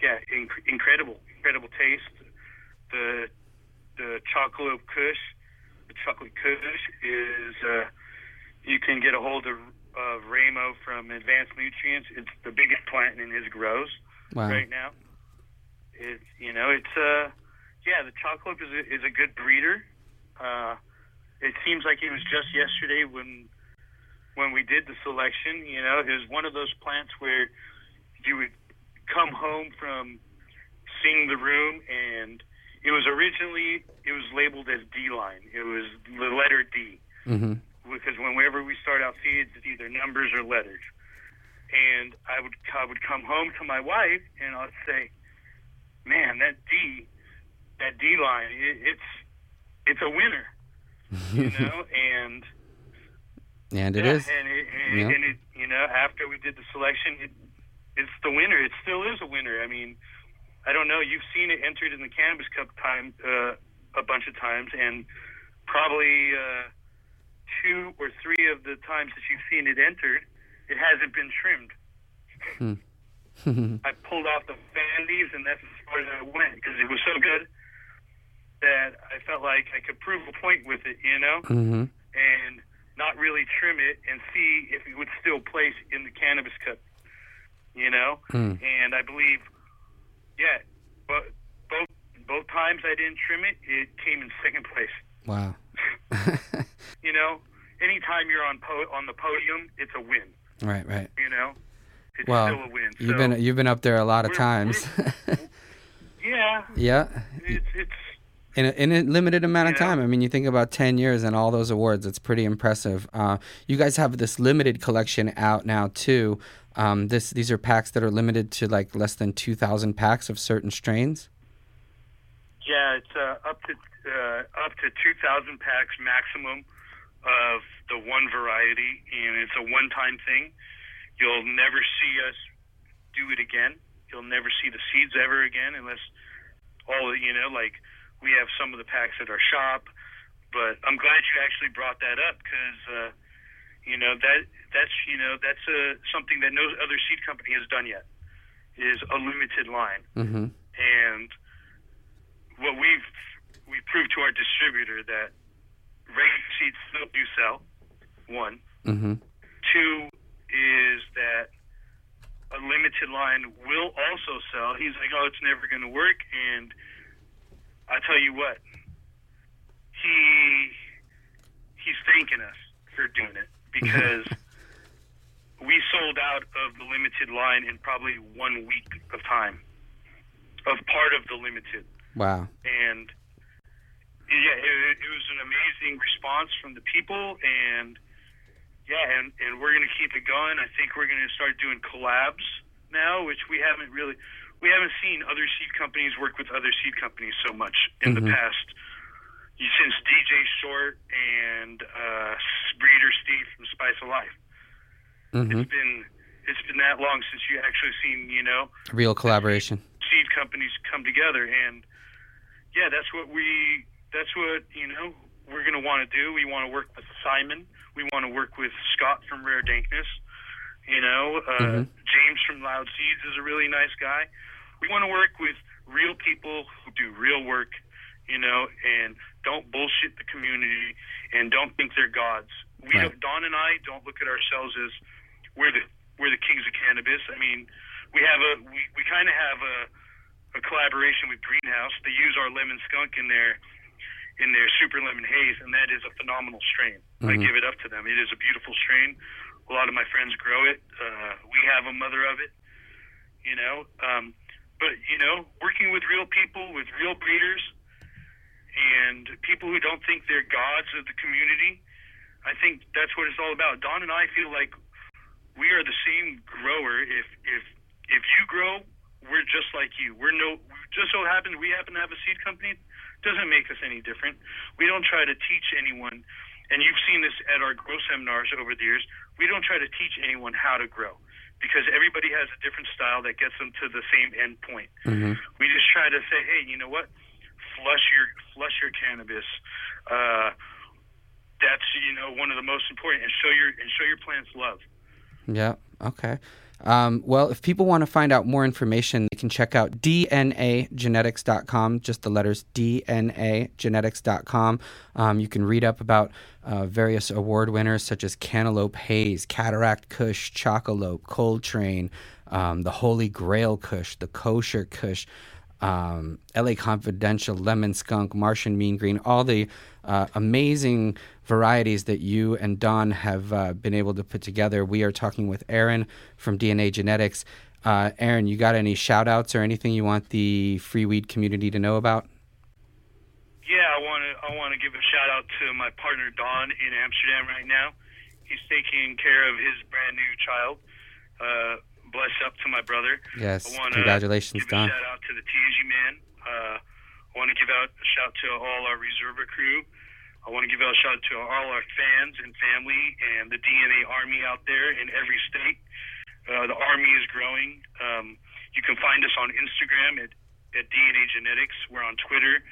yeah, inc- incredible, incredible taste. The the chocolate Kush, the chocolate Kush is uh, you can get a hold of of Ramo from Advanced Nutrients. It's the biggest plant in his grows Wow. right now. It's you know it's uh yeah the chocolate is a, is a good breeder. Uh, it seems like it was just yesterday when when we did the selection. You know, it was one of those plants where you would come home from seeing the room and it was originally it was labeled as D line. It was the letter D Mm-hmm. because whenever we start out seeds, it's either numbers or letters. And I would I would come home to my wife and I'd say, "Man, that D, that D line, it, it's it's a winner, you know." and And it yeah, is. and it, and, Yeah. and it, you know, after we did the selection, it, it's the winner. It still is a winner. I mean, I don't know. You've seen it entered in the Cannabis Cup time uh, a bunch of times, and probably uh, two or three of the times that you've seen it entered, it hasn't been trimmed. I pulled off the fan leaves, and that's as far as I went because it was so good that I felt like I could prove a point with it, you know mm-hmm. and not really trim it and see if it would still place in the cannabis cup. You know, Mm. and I believe, yeah, but both both times I didn't trim it, it came in second place. Wow. You know, anytime you're on po- on the podium, it's a win. right. Right. You know, it's Well, still a win. you've been you've been up there a lot of times. yeah, yeah. it's it's In a, in a limited amount of time. I mean, you think about 10 years and all those awards, it's pretty impressive. Uh, you guys have this limited collection out now, too. Um, this These are packs that are limited to like less than 2,000 packs of certain strains. Yeah, it's uh, up to uh, up to two thousand packs maximum of the one variety, and it's a one-time thing. You'll never see us do it again. You'll never see the seeds ever again, unless all you know, like we have some of the packs at our shop. But I'm glad you actually brought that up because uh, you know that that's you know that's uh, something that no other seed company has done yet. Is a limited line Mm-hmm. and what we've we proved to our distributor that regular seeds still do sell. One, Mm-hmm. two is that a limited line will also sell. He's like, oh, it's never going to work, and I tell you what, he he's thanking us for doing it because we sold out of the limited line in probably one week of time of part of the limited Wow. and yeah, it, it was an amazing response from the people, and yeah, and and we're gonna keep it going. I think we're gonna start doing collabs now, which we haven't really, we haven't seen other seed companies work with other seed companies so much in the Mhm. past. Since DJ Short and uh, Breeder Steve from Spice of Life, Mm-hmm. it's been it's been that long since you actually seen you know Real collaboration. seed companies come together and yeah that's what we that's what you know we're going to want to do we want to work with simon we want to work with scott from rare dankness you know uh, Mhm. james from loud seeds is a really nice guy we want to work with real people who do real work you know and don't bullshit the community and don't think they're gods we Right. don't, don and i don't look at ourselves as we're the we're the kings of cannabis i mean we have a we, we kind of have a a collaboration with Greenhouse. They use our lemon skunk in their in their super lemon haze, and that is a phenomenal strain. I Mhm. give it up to them. It is a beautiful strain. A lot of my friends grow it. Uh, we have a mother of it. You know, um, but you know, working with real people, with real breeders, and people who don't think they're gods of the community, I think that's what it's all about. Don and I feel like we are the same grower. If if if you grow, we're just like you. We're no just so happens we happen to have a seed company. Doesn't make us any different. We don't try to teach anyone, and you've seen this at our grow seminars over the years. We don't try to teach anyone how to grow. because everybody has a different style that gets them to the same end point. Mm-hmm. We just try to say, hey, you know what? Flush your flush your cannabis. Uh, that's you know one of the most important, and show your and show your plants love. Yeah. Okay. Um, well, if people want to find out more information, they can check out dnagenetics.com, just the letters dnagenetics.com. Um, you can read up about uh, various award winners such as Cannalope Haze, Cataract Kush, Chocolope, Coltrane, um, the Holy Grail Kush, the Kosher Kush, um, LA Confidential, Lemon Skunk, Martian Mean Green, all the uh, amazing varieties that you and Don have uh, been able to put together. We are talking with Aaron from DNA Genetics. Uh, Aaron, you got any shout outs or anything you want the free weed community to know about? Yeah, I want to I want to give a shout out to my partner Don in Amsterdam right now. He's taking care of his brand new child. Uh, bless up to my brother. Yes, I wanna congratulations, give Don. A shout out to the TAG man. Uh, I want to give out a shout to all our reserva crew. I want to give a shout out to all our fans and family and the DNA Army out there in every state. Uh, the Army is growing. Um, you can find us on Instagram at, at DNA Genetics. We're on Twitter,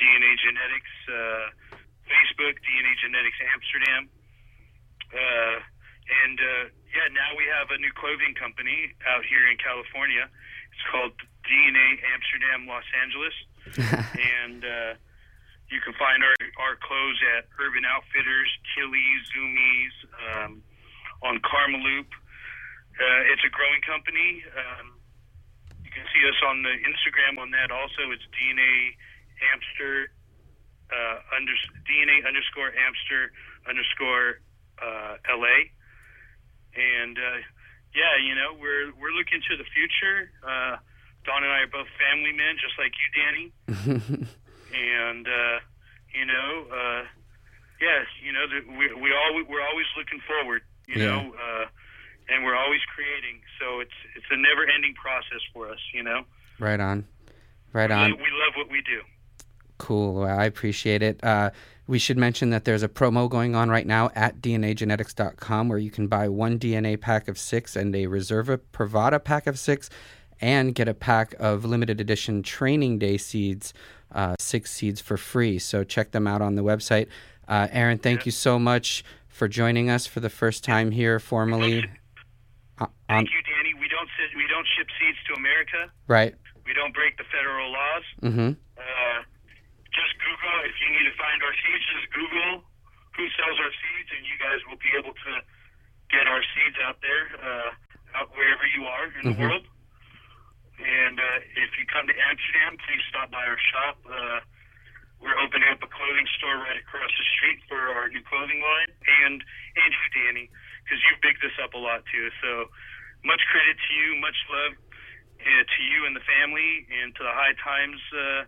DNA Genetics, uh, Facebook, DNA Genetics Amsterdam. Uh, and uh, yeah, now we have a new clothing company out here in California. It's called DNA Amsterdam Los Angeles, and uh, you can find our our clothes at Urban Outfitters, Tilly's, Zumiez, um, on Karmaloop. Uh, it's a growing company. Um, you can see us on the Instagram on that also. It's DNA Amster uh, under, DNA underscore Amster underscore uh, LA. And uh, yeah, you know, we're we're looking to the future. Uh, Don and I are both family men, just like you, Danny. and uh, you know, uh, yes, you know, we we all we're always looking forward. You Yeah. know, uh, and we're always creating. So it's it's a never ending process for us. You know, right on. Right on. we love what we do. Cool. Well, I appreciate it. Uh, we should mention that there's a promo going on right now at DNAgenetics.com where you can buy one DNA pack of six and a Reserva Privada pack of six and get a pack of limited edition training day seeds, uh, six seeds for free. So check them out on the website. Uh, Aaron, thank you so much for joining us for the first time here formally. Uh, Thank you, Danny. We don't sit, we don't ship seeds to America. right. We don't break the federal laws. Mm-hmm. Uh, just Google if you need to find our seeds. Just Google who sells our seeds, and you guys will be able to get our seeds out there, uh, out wherever you are in the Mhm. world. And uh, if you come to Amsterdam, please stop by our shop. Uh, we're opening up a clothing store right across the street for our new clothing line, and and you, Danny, because you've bigged this up a lot too. So much credit to you, much love uh, to you and the family, and to the High Times uh,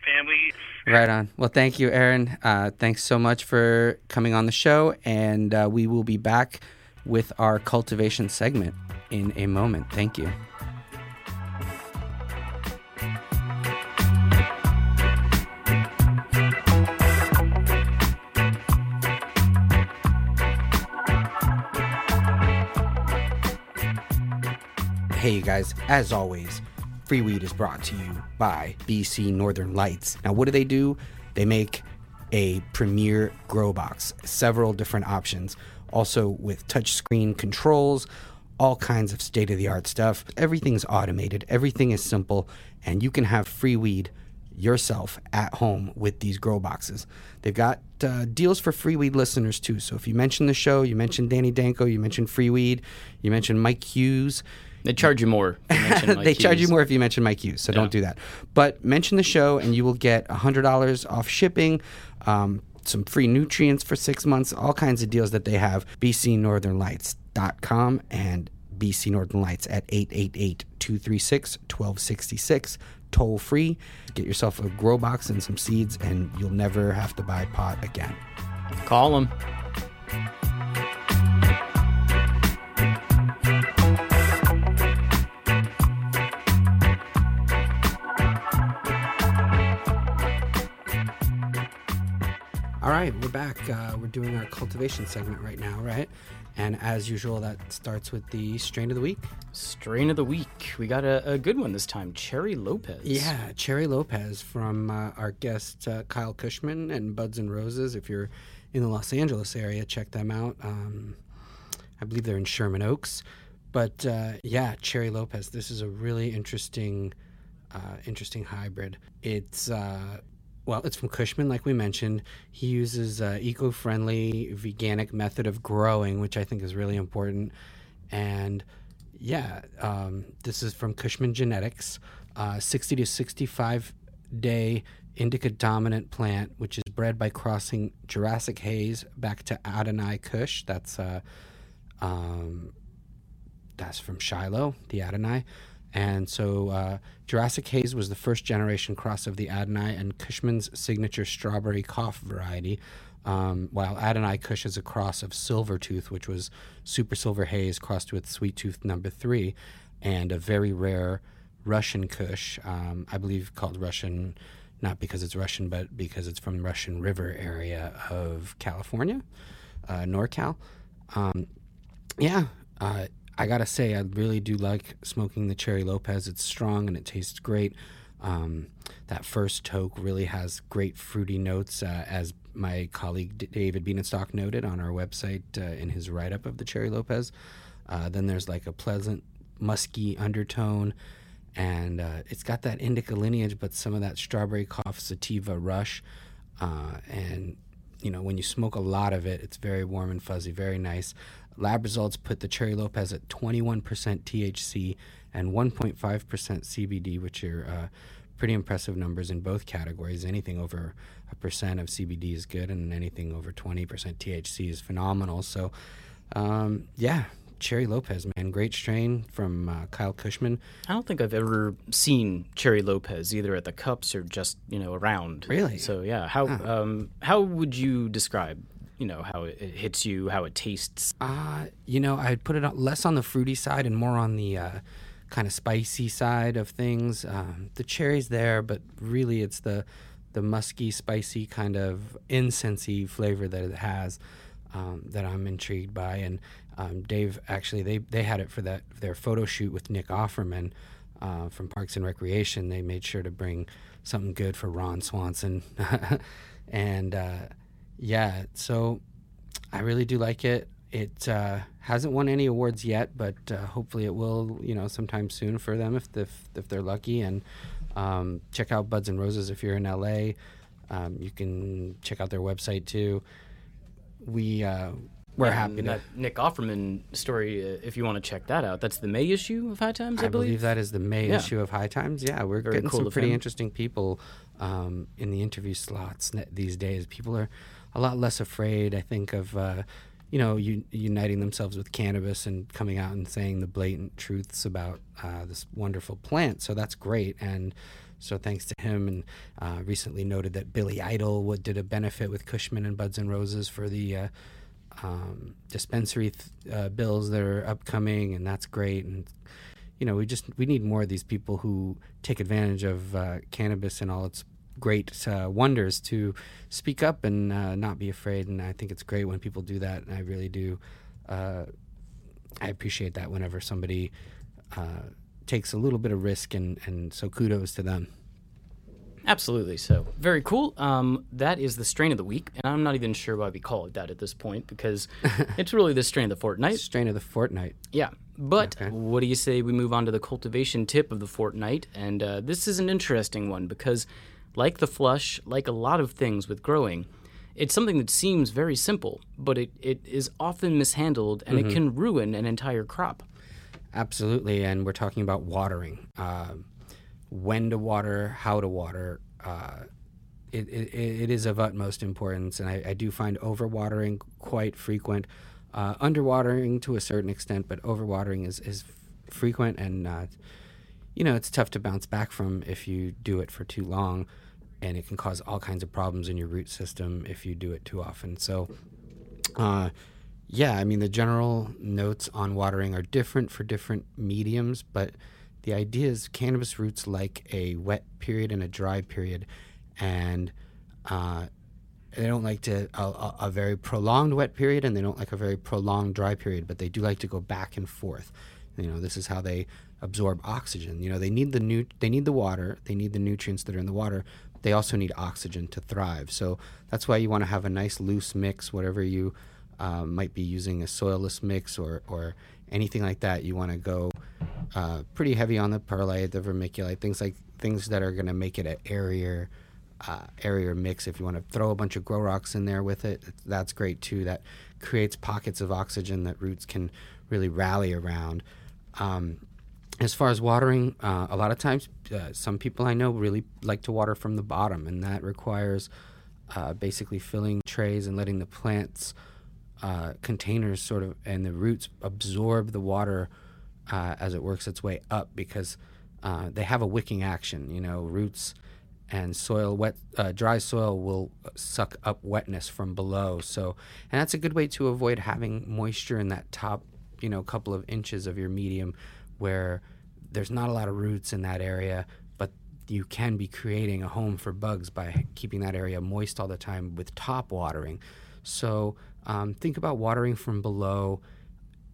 family. Right on. Well, thank you, Aaron. Uh, thanks so much for coming on the show, and uh, we will be back with our cultivation segment in a moment. Thank you. Hey, you guys, as always, Free Weed is brought to you by BC Northern Lights. Now, what do they do? They make a premier grow box, several different options, also with touchscreen controls, all kinds of state of the art stuff. Everything's automated, everything is simple, and you can have free weed yourself at home with these grow boxes. They've got uh, deals for free weed listeners too. So if you mention the show, you mentioned Danny Danko, you mentioned free weed, you mentioned Mike Hughes, They charge you more. if you they charge you more if you mention Mike Hughes, so don't do that. But mention the show, and you will get hundred dollars off shipping, um, some free nutrients for six months, all kinds of deals that they have. BCNorthernLights.com and BC Northern Lights at 888-236-1266, toll free. Get yourself a grow box and some seeds, and you'll never have to buy pot again. Call them. Right, we're back. Uh, we're doing our cultivation segment right now, right? And as usual, that starts with the strain of the week. Strain of the week. We got a, a good one this time. Cherry Lopez. Yeah, Cherry Lopez from uh, our guest uh, Kyle Kushman and Buds and Roses. If you're in the Los Angeles area, check them out. Um, I believe they're in Sherman Oaks. But uh, yeah, Cherry Lopez. This is a really interesting, uh, interesting hybrid. It's uh, well, it's from Kushman, like we mentioned. He uses uh, eco-friendly, veganic method of growing, which I think is really important. And yeah, um, this is from Kushman Genetics, uh, 60 to 65 day indica dominant plant, which is bred by crossing Jurassic Haze back to Adonai Kush. That's uh, um, that's from Shiloh, the Adonai. And so uh, Jurassic Haze was the first generation cross of the Adonai and Kushman's signature strawberry cough variety, um, while Adonai Kush is a cross of Silvertooth, which was Super Silver Haze crossed with Sweet Tooth number three, and a very rare Russian Kush, um, I believe called Russian, not because it's Russian, but because it's from the Russian River area of California, uh, NorCal. Um, yeah, uh, I gotta say, I really do like smoking the Cherry Lopez. It's strong and it tastes great. Um, that first toke really has great fruity notes, uh, as my colleague David Bienenstock noted on our website uh, in his write up of the Cherry Lopez. Uh, then there's like a pleasant musky undertone, and uh, it's got that indica lineage, but some of that strawberry cough sativa rush. Uh, and you know, when you smoke a lot of it, it's very warm and fuzzy, very nice. Lab results put the Cherry Lopez at 21% THC and 1.5% CBD, which are uh, pretty impressive numbers in both categories. Anything over a percent of CBD is good, and anything over 20% THC is phenomenal. So, um, yeah, Cherry Lopez, man, great strain from uh, Kyle Kushman. I don't think I've ever seen Cherry Lopez either at the cups or just you know around. Really? So yeah, how um, how would you describe you know how it hits you, how it tastes? Uh, you know, I'd put it less on the fruity side and more on the uh, kind of spicy side of things. Um, the cherry's there, but really it's the the musky, spicy kind of incensey flavor that it has um, that I'm intrigued by. And um, Dave actually they they had it for that their photo shoot with Nick Offerman uh, from Parks and Recreation. They made sure to bring something good for Ron Swanson, and uh, yeah, so I really do like it. It uh, hasn't won any awards yet, but uh, hopefully it will. You know, sometime soon for them if if, if they're lucky. And um, check out Buds and Roses if you're in LA. Um, you can check out their website too. We uh, we're Yeah, happy and to. that Nick Offerman story, uh, if you want to check that out, that's the May issue of High Times, I, I believe that is the May Yeah. issue of High Times. Yeah, we're Very getting cool some pretty him. interesting people um, in the interview slots these days. People are a lot less afraid, I think, of uh, you know uniting themselves with cannabis and coming out and saying the blatant truths about uh, this wonderful plant. So that's great, and so thanks to him. And uh, recently noted that Billy Idol did a benefit with Kushman and Buds and Roses for the. Uh, um, dispensary th- uh, bills that are upcoming, and that's great. And you know, we just we need more of these people who take advantage of uh, cannabis and all its great uh, wonders to speak up and uh, not be afraid. And I think it's great when people do that. And I really do. Uh, I appreciate that whenever somebody uh, takes a little bit of risk, and and so kudos to them. Absolutely. So very cool. Um, that is the strain of the week, and I'm not even sure why we call it that at this point because it's really the strain of the fortnight. Strain of the fortnight. Yeah. But Okay. what do you say we move on to the cultivation tip of the fortnight? And uh, this is an interesting one because, like the flush, like a lot of things with growing, it's something that seems very simple, but it, it is often mishandled and it can ruin an entire crop. Absolutely, and we're talking about watering. Uh, when to water, how to water. Uh, it, it, it is of utmost importance, and I, I do find overwatering quite frequent. Uh, underwatering to a certain extent, but overwatering is, is frequent, and uh, you know it's tough to bounce back from if you do it for too long, and it can cause all kinds of problems in your root system if you do it too often. So, uh, yeah, I mean, the general notes on watering are different for different mediums, but the idea is cannabis roots like a wet period and a dry period. And uh, they don't like to a, a, very prolonged wet period, and they don't like a very prolonged dry period. But they do like to go back and forth. You know, this is how they absorb oxygen. You know, they need the new they need the water, they need the nutrients that are in the water. They also need oxygen to thrive. So that's why you want to have a nice loose mix, whatever you uh, might be using a soilless mix or or anything like that. You want to go uh, pretty heavy on the perlite, the vermiculite, things like things that are going to make it an airier, uh, airier mix. If you want to throw a bunch of grow rocks in there with it, that's great too. That creates pockets of oxygen that roots can really rally around. Um, as far as watering, uh, a lot of times, uh, some people I know really like to water from the bottom, and that requires uh, basically filling trays and letting the plants uh, containers sort of and the roots absorb the water uh, as it works its way up because uh, they have a wicking action. You know, roots and soil, wet, dry soil will suck up wetness from below. So, and that's a good way to avoid having moisture in that top, you know, couple of inches of your medium where there's not a lot of roots in that area, but you can be creating a home for bugs by keeping that area moist all the time with top watering. So um, think about watering from below.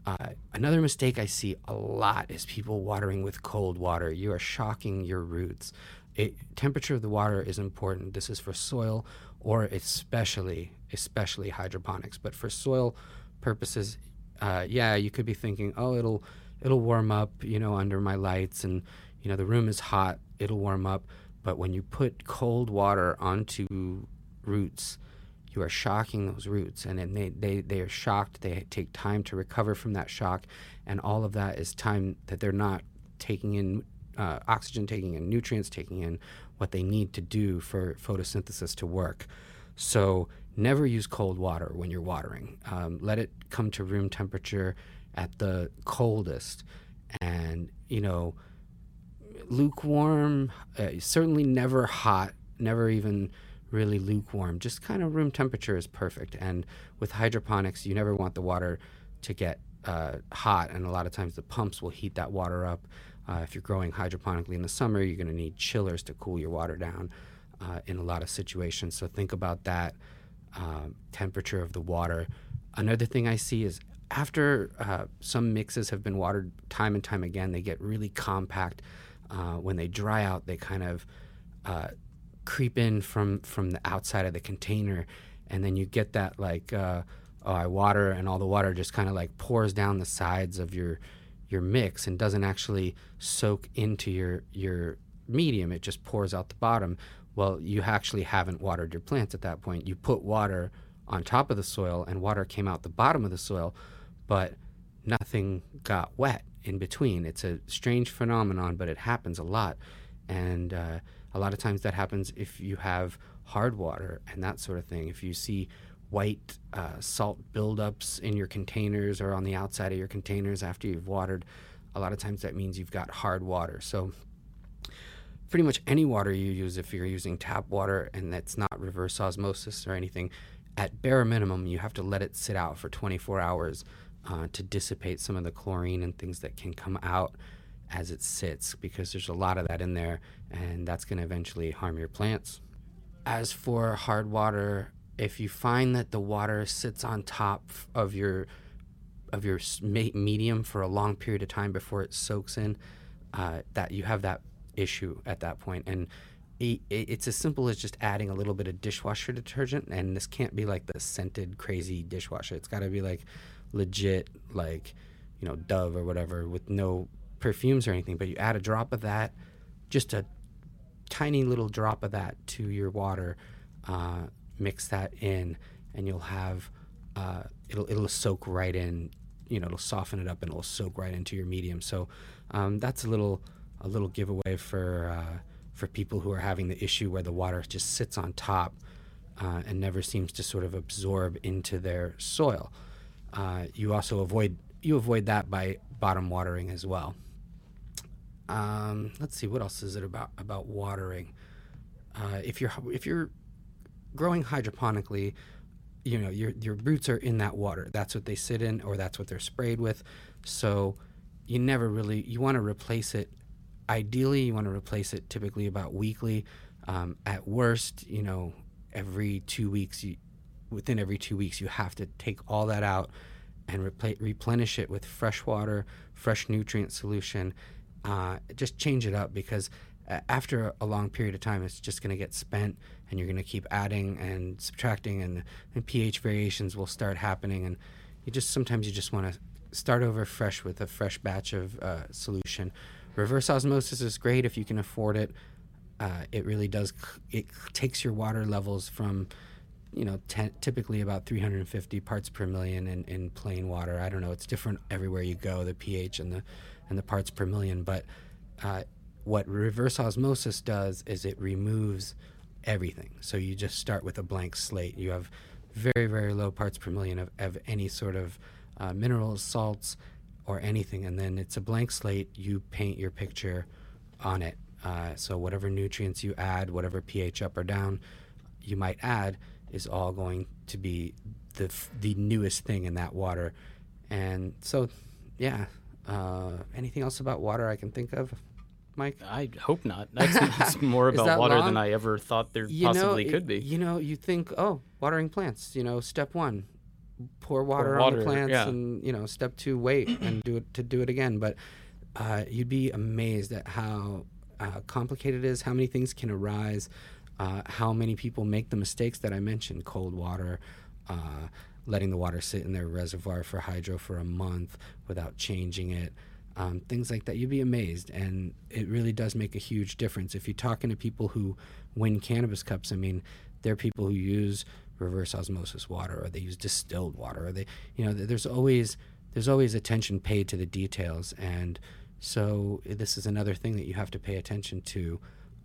Uh, another mistake I see a lot is people watering with cold water. You are shocking your roots. It, temperature of the water is important. This is for soil or especially especially hydroponics. But for soil purposes, uh, yeah, you could be thinking, oh, it'll it'll warm up, you know, under my lights, and you know the room is hot. It'll warm up. But when you put cold water onto roots, you are shocking those roots. And then they, they, they are shocked. They take time to recover from that shock. And all of that is time that they're not taking in uh, oxygen taking in nutrients taking in what they need to do for photosynthesis to work. So never use cold water when you're watering. Um, let it come to room temperature at the coldest and you know lukewarm uh, certainly never hot never even really lukewarm. Just kind of room temperature is perfect. And with hydroponics, you never want the water to get uh, hot, and a lot of times the pumps will heat that water up. Uh, if you're growing hydroponically in the summer, you're going to need chillers to cool your water down uh, in a lot of situations. So think about that um, temperature of the water. Another thing I see is after uh, some mixes have been watered time and time again, they get really compact. Uh, when they dry out, they kind of uh, creep in from from the outside of the container, and then you get that like uh, oh, I water and all the water just kind of like pours down the sides of your your mix and doesn't actually soak into your your medium. It just pours out the bottom. Well, you actually haven't watered your plants at that point. You put water on top of the soil, and water came out the bottom of the soil, but nothing got wet in between. It's a strange phenomenon, but it happens a lot, and uh, a lot of times that happens if you have hard water and that sort of thing. If you see white uh, salt buildups in your containers or on the outside of your containers after you've watered, a lot of times that means you've got hard water. So, pretty much any water you use, if you're using tap water and that's not reverse osmosis or anything, at bare minimum, you have to let it sit out for 24 hours uh, to dissipate some of the chlorine and things that can come out as it sits because there's a lot of that in there and that's going to eventually harm your plants. As for hard water, if you find that the water sits on top of your of your medium for a long period of time before it soaks in, uh, that you have that issue at that point. And it's as simple as just adding a little bit of dishwasher detergent. And this can't be like the scented crazy dishwasher. It's got to be like legit, like you know Dove or whatever, with no perfumes or anything, but you add a drop of that, just a tiny little drop of that to your water, uh, mix that in, and you'll have uh, it'll it'll soak right in. You know, it'll soften it up and it'll soak right into your medium. So um, that's a little a little giveaway for uh, for people who are having the issue where the water just sits on top uh, and never seems to sort of absorb into their soil. Uh, you also avoid you avoid that by bottom watering as well. Um, let's see, what else is it about about watering? Uh, if you're if you're growing hydroponically, you know your your roots are in that water. That's what they sit in, or that's what they're sprayed with. So you never really you want to replace it. Ideally, you want to replace it typically about weekly. Um, at worst, you know, every two weeks, you, within every two weeks, you have to take all that out and repl- replenish it with fresh water, fresh nutrient solution. Uh, just change it up because after a long period of time, it's just going to get spent, and you're going to keep adding and subtracting, and, and pH variations will start happening. And you just sometimes you just want to start over fresh with a fresh batch of uh, solution. Reverse osmosis is great if you can afford it. Uh, it really does. It takes your water levels from, you know, typically about 350 parts per million in, in plain water. I don't know. It's different everywhere you go, the pH and the and the parts per million. But uh, what reverse osmosis does is it removes everything. So you just start with a blank slate. You have very very low parts per million of, of any sort of uh, minerals, salts, or anything, and then it's a blank slate. You paint your picture on it. Uh, so whatever nutrients you add, whatever pH up or down you might add, is all going to be the f- the newest thing in that water. And so, yeah. Uh, anything else about water I can think of? Mike? I hope not. That's, that's more about water long? than I ever thought there you possibly know, could be. You know, you think, oh, watering plants. You know, step one, pour water, pour water on the plants, yeah. and you know, step two, wait and do it to do it again. But uh, you'd be amazed at how uh, complicated it is, how many things can arise, uh, how many people make the mistakes that I mentioned: cold water. Uh, letting the water sit in their reservoir for hydro for a month without changing it, um, things like that. You'd be amazed, and it really does make a huge difference. If you're talking to people who win cannabis cups, I mean, they're people who use reverse osmosis water or they use distilled water or they you know there's always there's always attention paid to the details and so this is another thing that you have to pay attention to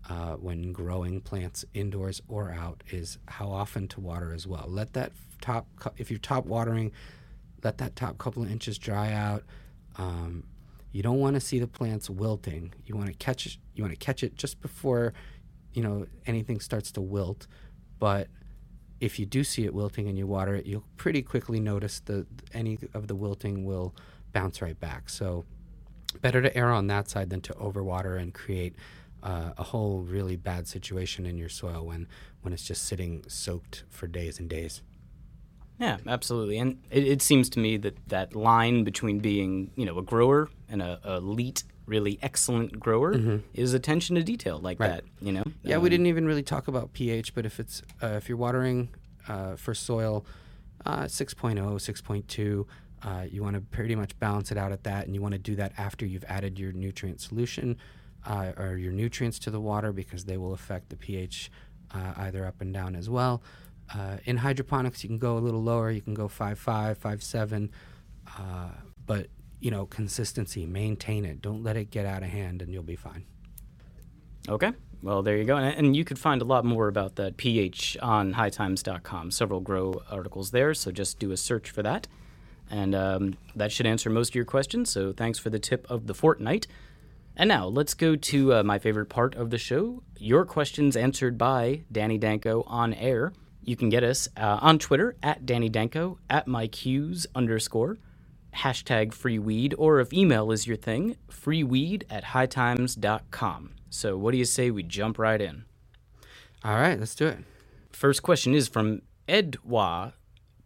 uh, when growing plants indoors or out is how often to water as well. Let that top if you're top watering let that top couple of inches dry out. Um, you don't want to see the plants wilting. You want to catch you want to catch it just before you know anything starts to wilt. But if you do see it wilting and you water it, you'll pretty quickly notice that any of the wilting will bounce right back. So, better to err on that side than to overwater and create uh, a whole really bad situation in your soil when when it's just sitting soaked for days and days. Yeah, absolutely. And it, it seems to me that that line between being, you know, a grower and a, a elite really excellent grower mm-hmm. is attention to detail like right. that. You know. Yeah, um, we didn't even really talk about pH, but if it's uh, if you're watering uh, for soil uh, 6.0, 6.2. Uh, you want to pretty much balance it out at that, and you want to do that after you've added your nutrient solution uh, or your nutrients to the water because they will affect the pH uh, either up and down as well. Uh, in hydroponics, you can go a little lower. You can go 5.5, 5.7, but you know, consistency, maintain it. Don't let it get out of hand, and you'll be fine. Okay. Well, there you go. And, you could find a lot more about that pH on hightimes.com. Several grow articles there, so just do a search for that. And um, that should answer most of your questions. So thanks for the tip of the fortnight. And now let's go to uh, my favorite part of the show your questions answered by Danny Danko on air. You can get us uh, on Twitter at Danny Danko, at Hughes underscore hashtag freeweed, or if email is your thing, freeweed at hightimes.com. So, what do you say we jump right in? All right, let's do it. First question is from Edwa,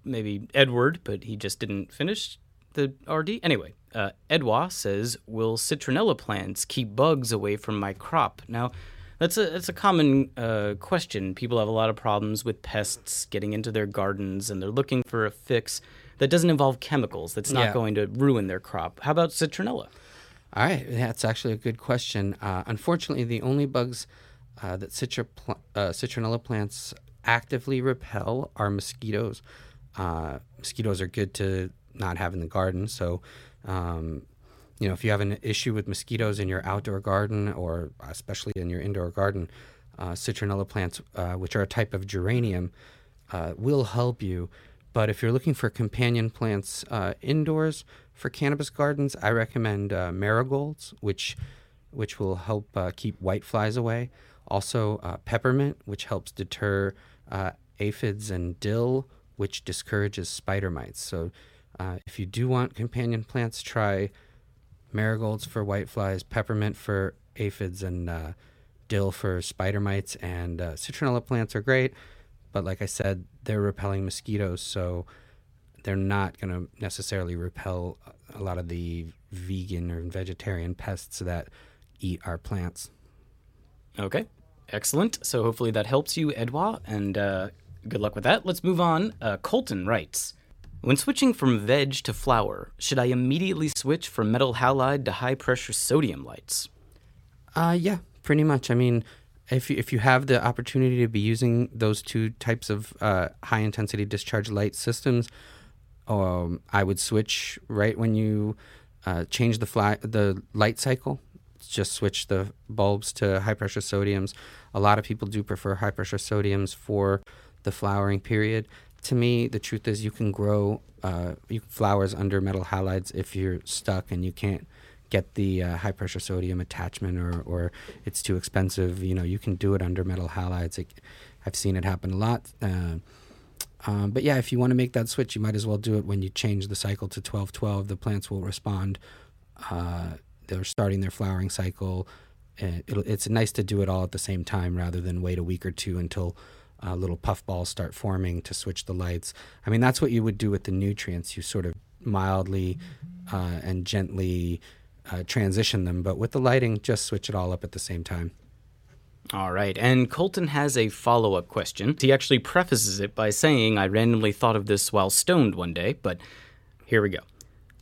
maybe Edward, but he just didn't finish the RD. Anyway, uh, Edwa says, "Will citronella plants keep bugs away from my crop?" Now, that's a that's a common uh, question. People have a lot of problems with pests getting into their gardens, and they're looking for a fix that doesn't involve chemicals. That's not yeah. going to ruin their crop. How about citronella? All right, that's actually a good question. Uh, unfortunately, the only bugs uh, that citra pl- uh, citronella plants actively repel are mosquitoes. Uh, mosquitoes are good to not have in the garden, so um, you know if you have an issue with mosquitoes in your outdoor garden or especially in your indoor garden, uh, citronella plants, uh, which are a type of geranium, will help you but if you're looking for companion plants uh, indoors for cannabis gardens, I recommend uh, marigolds, which which will help uh, keep whiteflies away. Also, uh, peppermint, which helps deter uh, aphids, and dill, which discourages spider mites. So, uh, if you do want companion plants, try marigolds for whiteflies, peppermint for aphids, and dill for spider mites. And citronella plants are great but like I said, they're repelling mosquitoes, so they're not going to necessarily repel a lot of the vegan or vegetarian pests that eat our plants. Okay, excellent. So hopefully that helps you, Edouard, and uh, good luck with that. Let's move on. Uh, Colton writes When switching from veg to flower, should I immediately switch from metal halide to high pressure sodium lights? Uh, yeah, pretty much. I mean, if you, if you have the opportunity to be using those two types of uh, high intensity discharge light systems, um, I would switch right when you uh, change the fly, the light cycle. Just switch the bulbs to high pressure sodiums. A lot of people do prefer high pressure sodiums for the flowering period. To me, the truth is you can grow uh, flowers under metal halides if you're stuck and you can't get the uh, high pressure sodium attachment or, or it's too expensive. You know, you can do it under metal halides. It, I've seen it happen a lot. Uh, um, but yeah, if you want to make that switch, you might as well do it when you change the cycle to 12 12. The plants will respond. Uh, they're starting their flowering cycle. it's nice to do it all at the same time rather than wait a week or two until uh, little puff balls start forming to switch the lights. I mean, that's what you would do with the nutrients. You sort of mildly uh, and gently uh, transition them, but with the lighting, just switch it all up at the same time. All right, and Colton has a follow up question. He actually prefaces it by saying, I randomly thought of this while stoned one day, but here we go.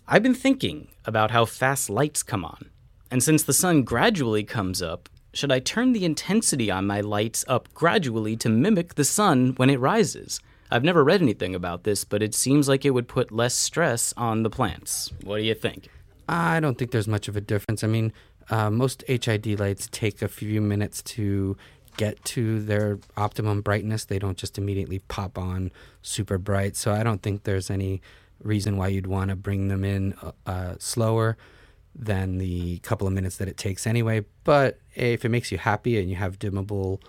I've been thinking about how fast lights come on, and since the sun gradually comes up, should I turn the intensity on my lights up gradually to mimic the sun when it rises? I've never read anything about this, but it seems like it would put less stress on the plants. What do you think? I don't think there's much of a difference. I mean, uh, most HID lights take a few minutes to get to their optimum brightness. They don't just immediately pop on super bright. So I don't think there's any reason why you'd want to bring them in uh, uh, slower than the couple of minutes that it takes anyway. But if it makes you happy and you have dimmable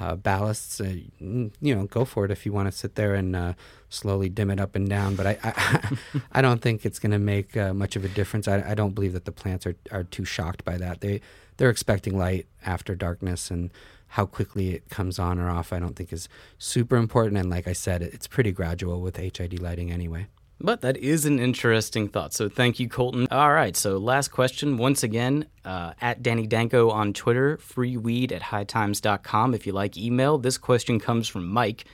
uh, ballasts, uh, you know, go for it if you want to sit there and uh, slowly dim it up and down. But I, I, I don't think it's going to make uh, much of a difference. I, I don't believe that the plants are, are too shocked by that. They they're expecting light after darkness, and how quickly it comes on or off, I don't think is super important. And like I said, it's pretty gradual with HID lighting anyway. But that is an interesting thought. So thank you, Colton. All right. So last question, once again, uh, at Danny Danko on Twitter, freeweed at hightimes.com. If you like email, this question comes from Mike.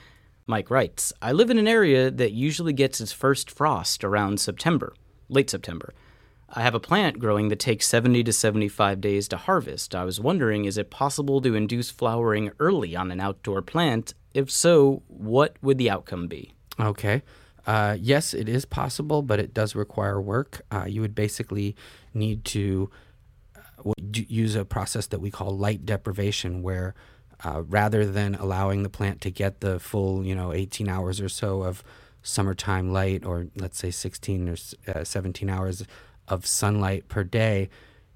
Mike writes I live in an area that usually gets its first frost around September, late September. I have a plant growing that takes 70 to 75 days to harvest. I was wondering is it possible to induce flowering early on an outdoor plant? If so, what would the outcome be? Okay. Uh, yes, it is possible, but it does require work. Uh, you would basically need to uh, use a process that we call light deprivation, where uh, rather than allowing the plant to get the full, you know, 18 hours or so of summertime light, or let's say 16 or uh, 17 hours of sunlight per day,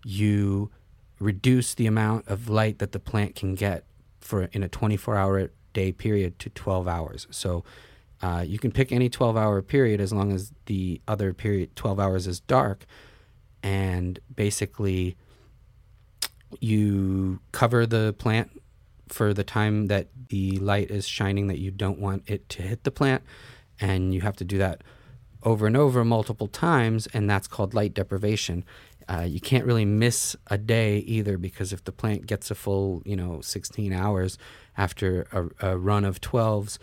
you reduce the amount of light that the plant can get for in a 24 hour day period to 12 hours. So uh, you can pick any 12 hour period as long as the other period, 12 hours, is dark. And basically, you cover the plant for the time that the light is shining that you don't want it to hit the plant. And you have to do that over and over multiple times, and that's called light deprivation. Uh, you can't really miss a day either because if the plant gets a full, you know, 16 hours after a, a run of 12s,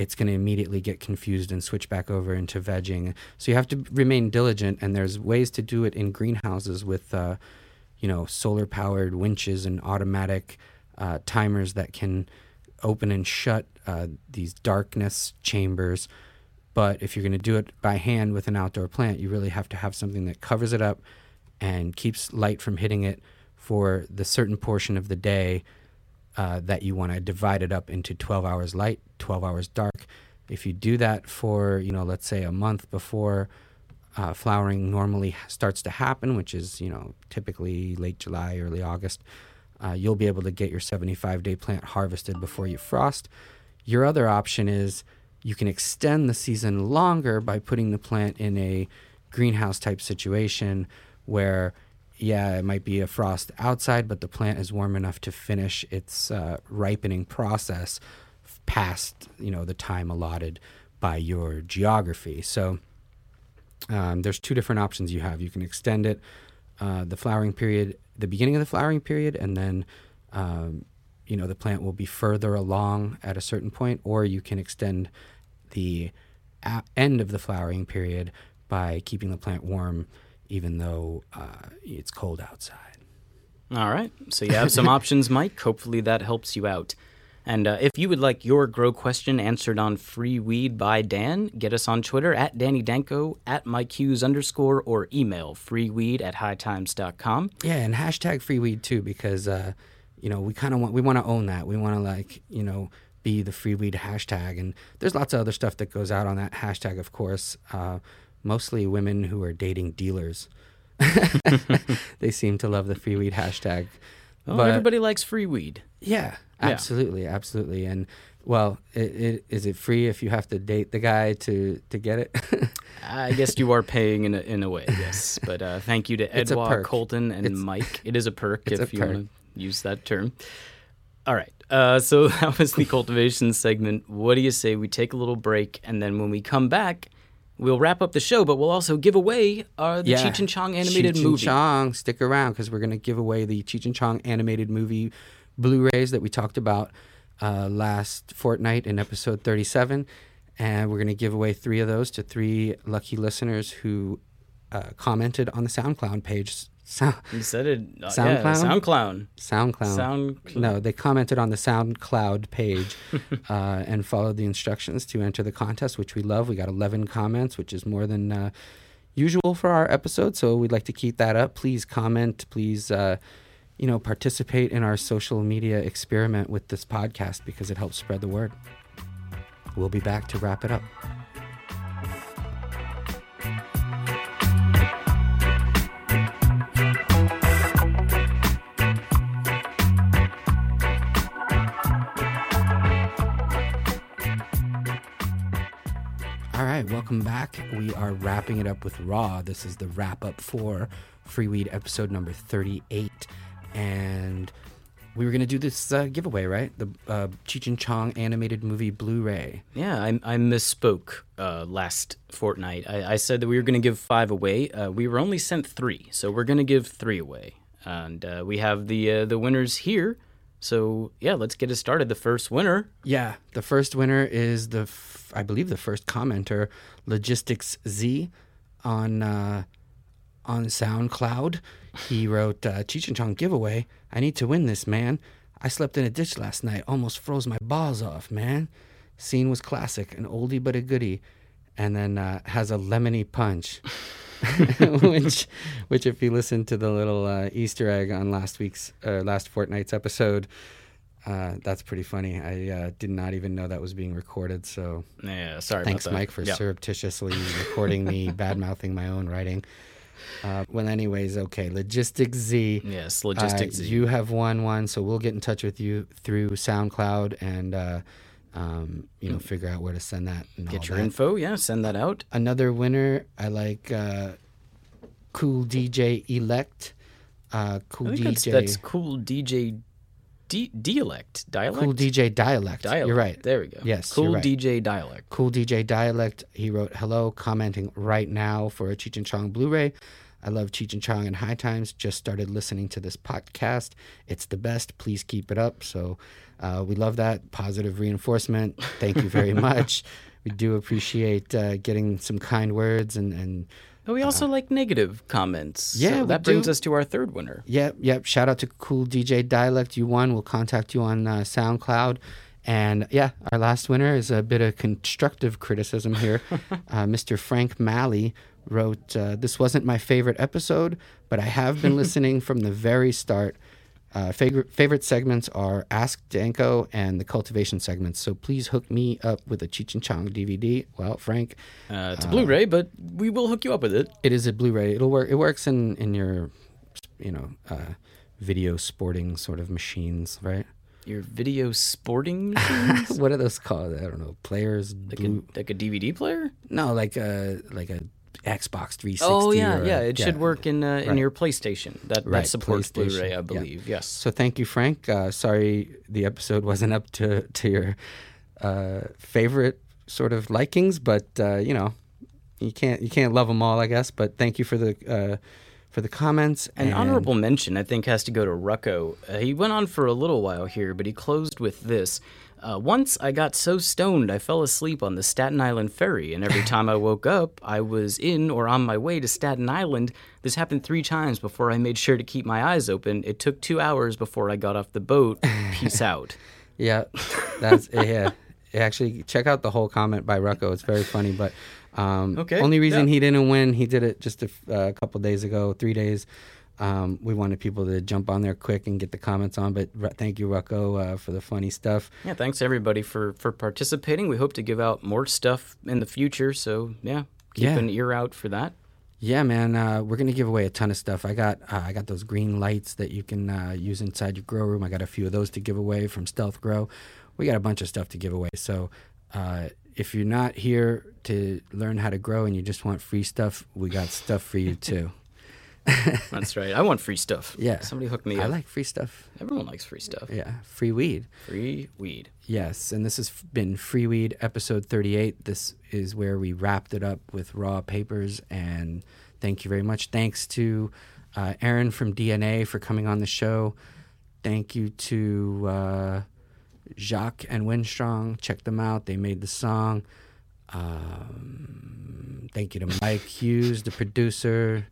it's going to immediately get confused and switch back over into vegging. So you have to remain diligent, and there's ways to do it in greenhouses with, uh, you know, solar powered winches and automatic uh, timers that can open and shut uh, these darkness chambers. But if you're going to do it by hand with an outdoor plant, you really have to have something that covers it up and keeps light from hitting it for the certain portion of the day uh, that you want to divide it up into 12 hours light, 12 hours dark. If you do that for, you know, let's say a month before uh, flowering normally starts to happen, which is, you know, typically late July, early August, uh, you'll be able to get your 75 day plant harvested before you frost. Your other option is you can extend the season longer by putting the plant in a greenhouse type situation where yeah, it might be a frost outside, but the plant is warm enough to finish its uh, ripening process past you know the time allotted by your geography. So um, there's two different options you have. You can extend it, uh, the flowering period, the beginning of the flowering period, and then um, you know the plant will be further along at a certain point, or you can extend the a- end of the flowering period by keeping the plant warm, even though uh, it's cold outside. All right. So you have some options, Mike. Hopefully that helps you out. And uh, if you would like your grow question answered on Free Weed by Dan, get us on Twitter at Danny Danko, at Mike Hughes underscore, or email freeweed at hightimes.com. Yeah, and hashtag free weed too, because uh, you know we kind of want we want to own that. We want to like you know be the free weed hashtag, and there's lots of other stuff that goes out on that hashtag, of course. Uh, mostly women who are dating dealers. they seem to love the free weed hashtag. Well, But- everybody likes free weed. Yeah, Yeah. absolutely, absolutely. And well, it, it, is it free if you have to date the guy to to get it? I guess you are paying in a, in a way, yes. But uh, thank you to Edouard. Colton, and It's- Mike. It is a perk if a you want to use that term. All right. Uh, so that was the cultivation segment. What do you say we take a little break, and then when we come back, we'll wrap up the show, but we'll also give away uh, the Cheech and Chong animated Cheech and movie. Chong, stick around because we're going to give away the Cheech and Chong animated movie Blu-rays that we talked about uh, last fortnight in episode 37, and we're going to give away three of those to three lucky listeners who uh, commented on the SoundCloud page. Sound, You said it. Uh, SoundCloud? Yeah, SoundCloud. SoundCloud. Sound. No, they commented on the SoundCloud page uh, and followed the instructions to enter the contest, which we love. We got 11 comments, which is more than uh, usual for our episode. So we'd like to keep that up. Please comment. Please, uh, you know, participate in our social media experiment with this podcast because it helps spread the word. We'll be back to wrap it up. All right, welcome back. We are wrapping it up with Raw. This is the wrap up for Free Weed episode number 38. And we were going to do this uh, giveaway, right? The uh, Cheech and Chong animated movie Blu ray. Yeah, I, I misspoke uh, last fortnight. I, I said that we were going to give five away. Uh, we were only sent three, so we're going to give three away, and uh, we have the uh, the winners here. So yeah, let's get it started. The first winner. Yeah, the first winner is the, f- I believe, the first commenter, Logistics Z, on uh, on SoundCloud. He wrote, uh, "Cheech and Chong giveaway. I need to win this, man. I slept in a ditch last night. Almost froze my balls off, man. Scene was classic, an oldie but a goodie, and then uh, has a lemony punch." which, which, if you listen to the little uh, Easter egg on last week's, uh, last fortnight's episode, uh, that's pretty funny. I uh, did not even know that was being recorded. So Yeah, sorry thanks, about that. Mike, for Yeah. surreptitiously recording me bad mouthing my own writing. Uh, well, anyways, okay. Logistics Z. Yes, uh, Z. you have won one, so we'll get in touch with you through SoundCloud and uh, um, you know figure out where to send that. Get your that. info. Yeah, send that out. Another winner, I like uh, Cool DJ Elect. Uh, cool think that's, DJ. that's cool DJ D- dialect dialect. Cool DJ Dialect. dialect. You're right. There we go. Yes, cool right. DJ dialect. Cool DJ Dialect. He wrote, Hello, commenting right now for a Cheech and Chong Blu ray. I love Cheech and Chong and High Times. Just started listening to this podcast. It's the best. Please keep it up. So uh, we love that. Positive reinforcement. Thank you very much. We do appreciate uh, getting some kind words and, and But we also like negative comments. Uh, yeah, so that brings do. us to our third winner. Yep, yep. Shout out to Cool DJ Dialect. You won. We'll contact you on uh, SoundCloud. And yeah, our last winner is a bit of constructive criticism here. uh, Mr. Frank Malley wrote, uh, This wasn't my favorite episode, but I have been listening from the very start. Uh, favorite favorite segments are Ask Danko and the cultivation segments. So please hook me up with a Cheech and Chong DVD. Well, Frank, Uh, it's a Blu-ray, but we will hook you up with it. it is a Blu-ray. It'll work. It works in in your, you know, uh, video sporting sort of machines, right? Your video sporting machines? what are those called? I don't know. Players. like, blue, a, like a DVD player? no, like a like a Xbox 360. Oh yeah, or yeah. It should work in uh, in your PlayStation. That Right, that supports Blu-ray, I yeah. believe. Yes. So thank you, Frank. Uh, sorry the episode wasn't up to to your uh, favorite sort of likings, but uh, you know, you can't you can't love them all, I guess. But thank you for the uh, for the comments. An and- honorable mention, I think, has to go to Rucko. Uh, he went on for a little while here, but he closed with this. Uh, once I got so stoned I fell asleep on the Staten Island ferry, and every time I woke up, I was in or on my way to Staten Island. This happened three times before I made sure to keep my eyes open. It took two hours before I got off the boat. Peace out. Yeah, that's yeah. Actually, check out the whole comment by Rucko. It's very funny, but um, Okay, only reason yeah. he didn't win, he did it just a uh, couple days ago, three days. Um, we wanted people to jump on there quick and get the comments on. But Ru- thank you, Rucko, uh, for the funny stuff. Yeah, thanks everybody for for participating. We hope to give out more stuff in the future. So yeah, keep Yeah. an ear out for that. Yeah, man, uh, we're gonna give away a ton of stuff. I got uh, I got those green lights that you can uh, use inside your grow room. I got a few of those to give away from Stealth Grow. We got a bunch of stuff to give away. So uh, if you're not here to learn how to grow and you just want free stuff, we got stuff for you too. That's right. I want free stuff. Yeah, somebody hook me I up. like free stuff. Everyone likes free stuff. Yeah, free weed. Free weed. Yes, and this has been Free Weed episode 38. This is where we wrapped it up with raw papers, and thank you very much. Thanks to uh, Aaron from DNA for coming on the show. Thank you to uh, Jacques and Winstrong. Check them out. They made the song. Um, thank you to Mike Hughes, the producer,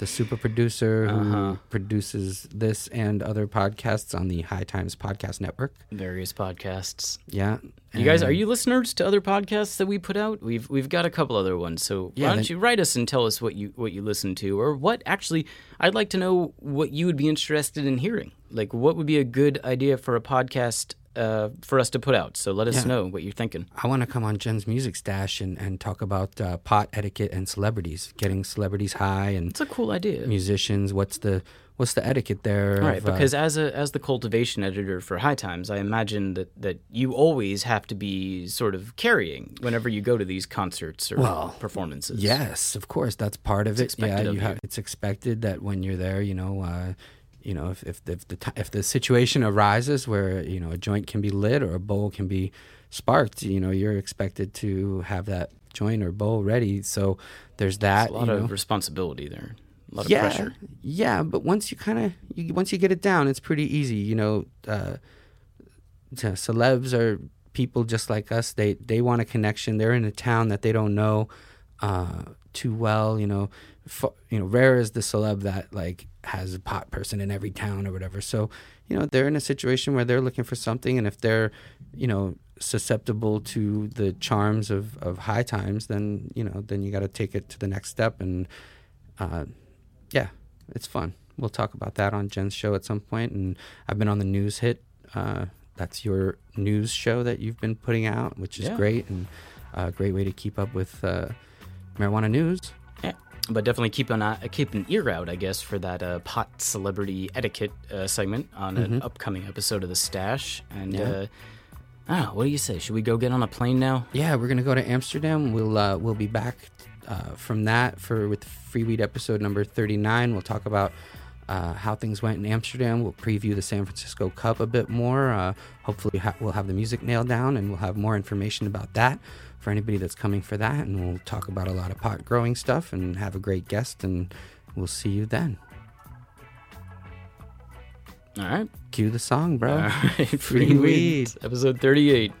the super producer who Uh-huh. produces this and other podcasts on the High Times Podcast Network. Various podcasts. Yeah. You guys, are you listeners to other podcasts that we put out? We've we've got a couple other ones. So Yeah, why don't then- you write us and tell us what you what you listen to, or what actually? I'd like to know what you would be interested in hearing. Like, what would be a good idea for a podcast uh, for us to put out? So let us Yeah. know what you're thinking. I want to come on Jen's Music Stash and, and talk about uh, pot etiquette and celebrities, getting celebrities high and It's a cool idea. musicians. What's the what's the etiquette there? Right, of, uh, because as a as the cultivation editor for High Times, I imagine that, that you always have to be sort of carrying whenever you go to these concerts or Well, performances. yes, of course, that's part of it. expected yeah, of you you. have, it's expected that when you're there, you know, uh, you know, if if the, if the if the situation arises where you know a joint can be lit or a bowl can be sparked, you know, you're expected to have that joint or bowl ready. So there's that. a lot you of know. responsibility there, a lot of yeah, pressure. Yeah, but once you kind of you, once you get it down, it's pretty easy. You know, uh, celebs are people just like us. They they want a connection. They're in a town that they don't know uh, too well. You know, F- you know, rare is the celeb that like has a pot person in every town or whatever. So you know, they're in a situation where they're looking for something, and if they're you know susceptible to the charms of, of high times then you know then you got to take it to the next step and uh, yeah, it's fun. We'll talk about that on Jen's show at some point. And I've been on the news hit. Uh, that's your news show that you've been putting out, which is Yeah. great and a great way to keep up with uh, marijuana news. But definitely keep an eye, keep an ear out, I guess, for that uh, pot celebrity etiquette uh, segment on an upcoming episode of the Stash. And Mm-hmm. Yeah. uh, I know, what do you say? Should we go get on a plane now? Yeah, we're gonna go to Amsterdam. We'll uh, we'll be back uh, from that for with Free Weed episode number thirty nine. We'll talk about. Uh, how things went in Amsterdam. We'll preview the San Francisco Cup a bit more. Uh, hopefully, ha- we'll have the music nailed down and we'll have more information about that for anybody that's coming for that. And we'll talk about a lot of pot growing stuff and have a great guest. And we'll see you then. All right. Cue the song, bro. All right. Free weed. Episode 38.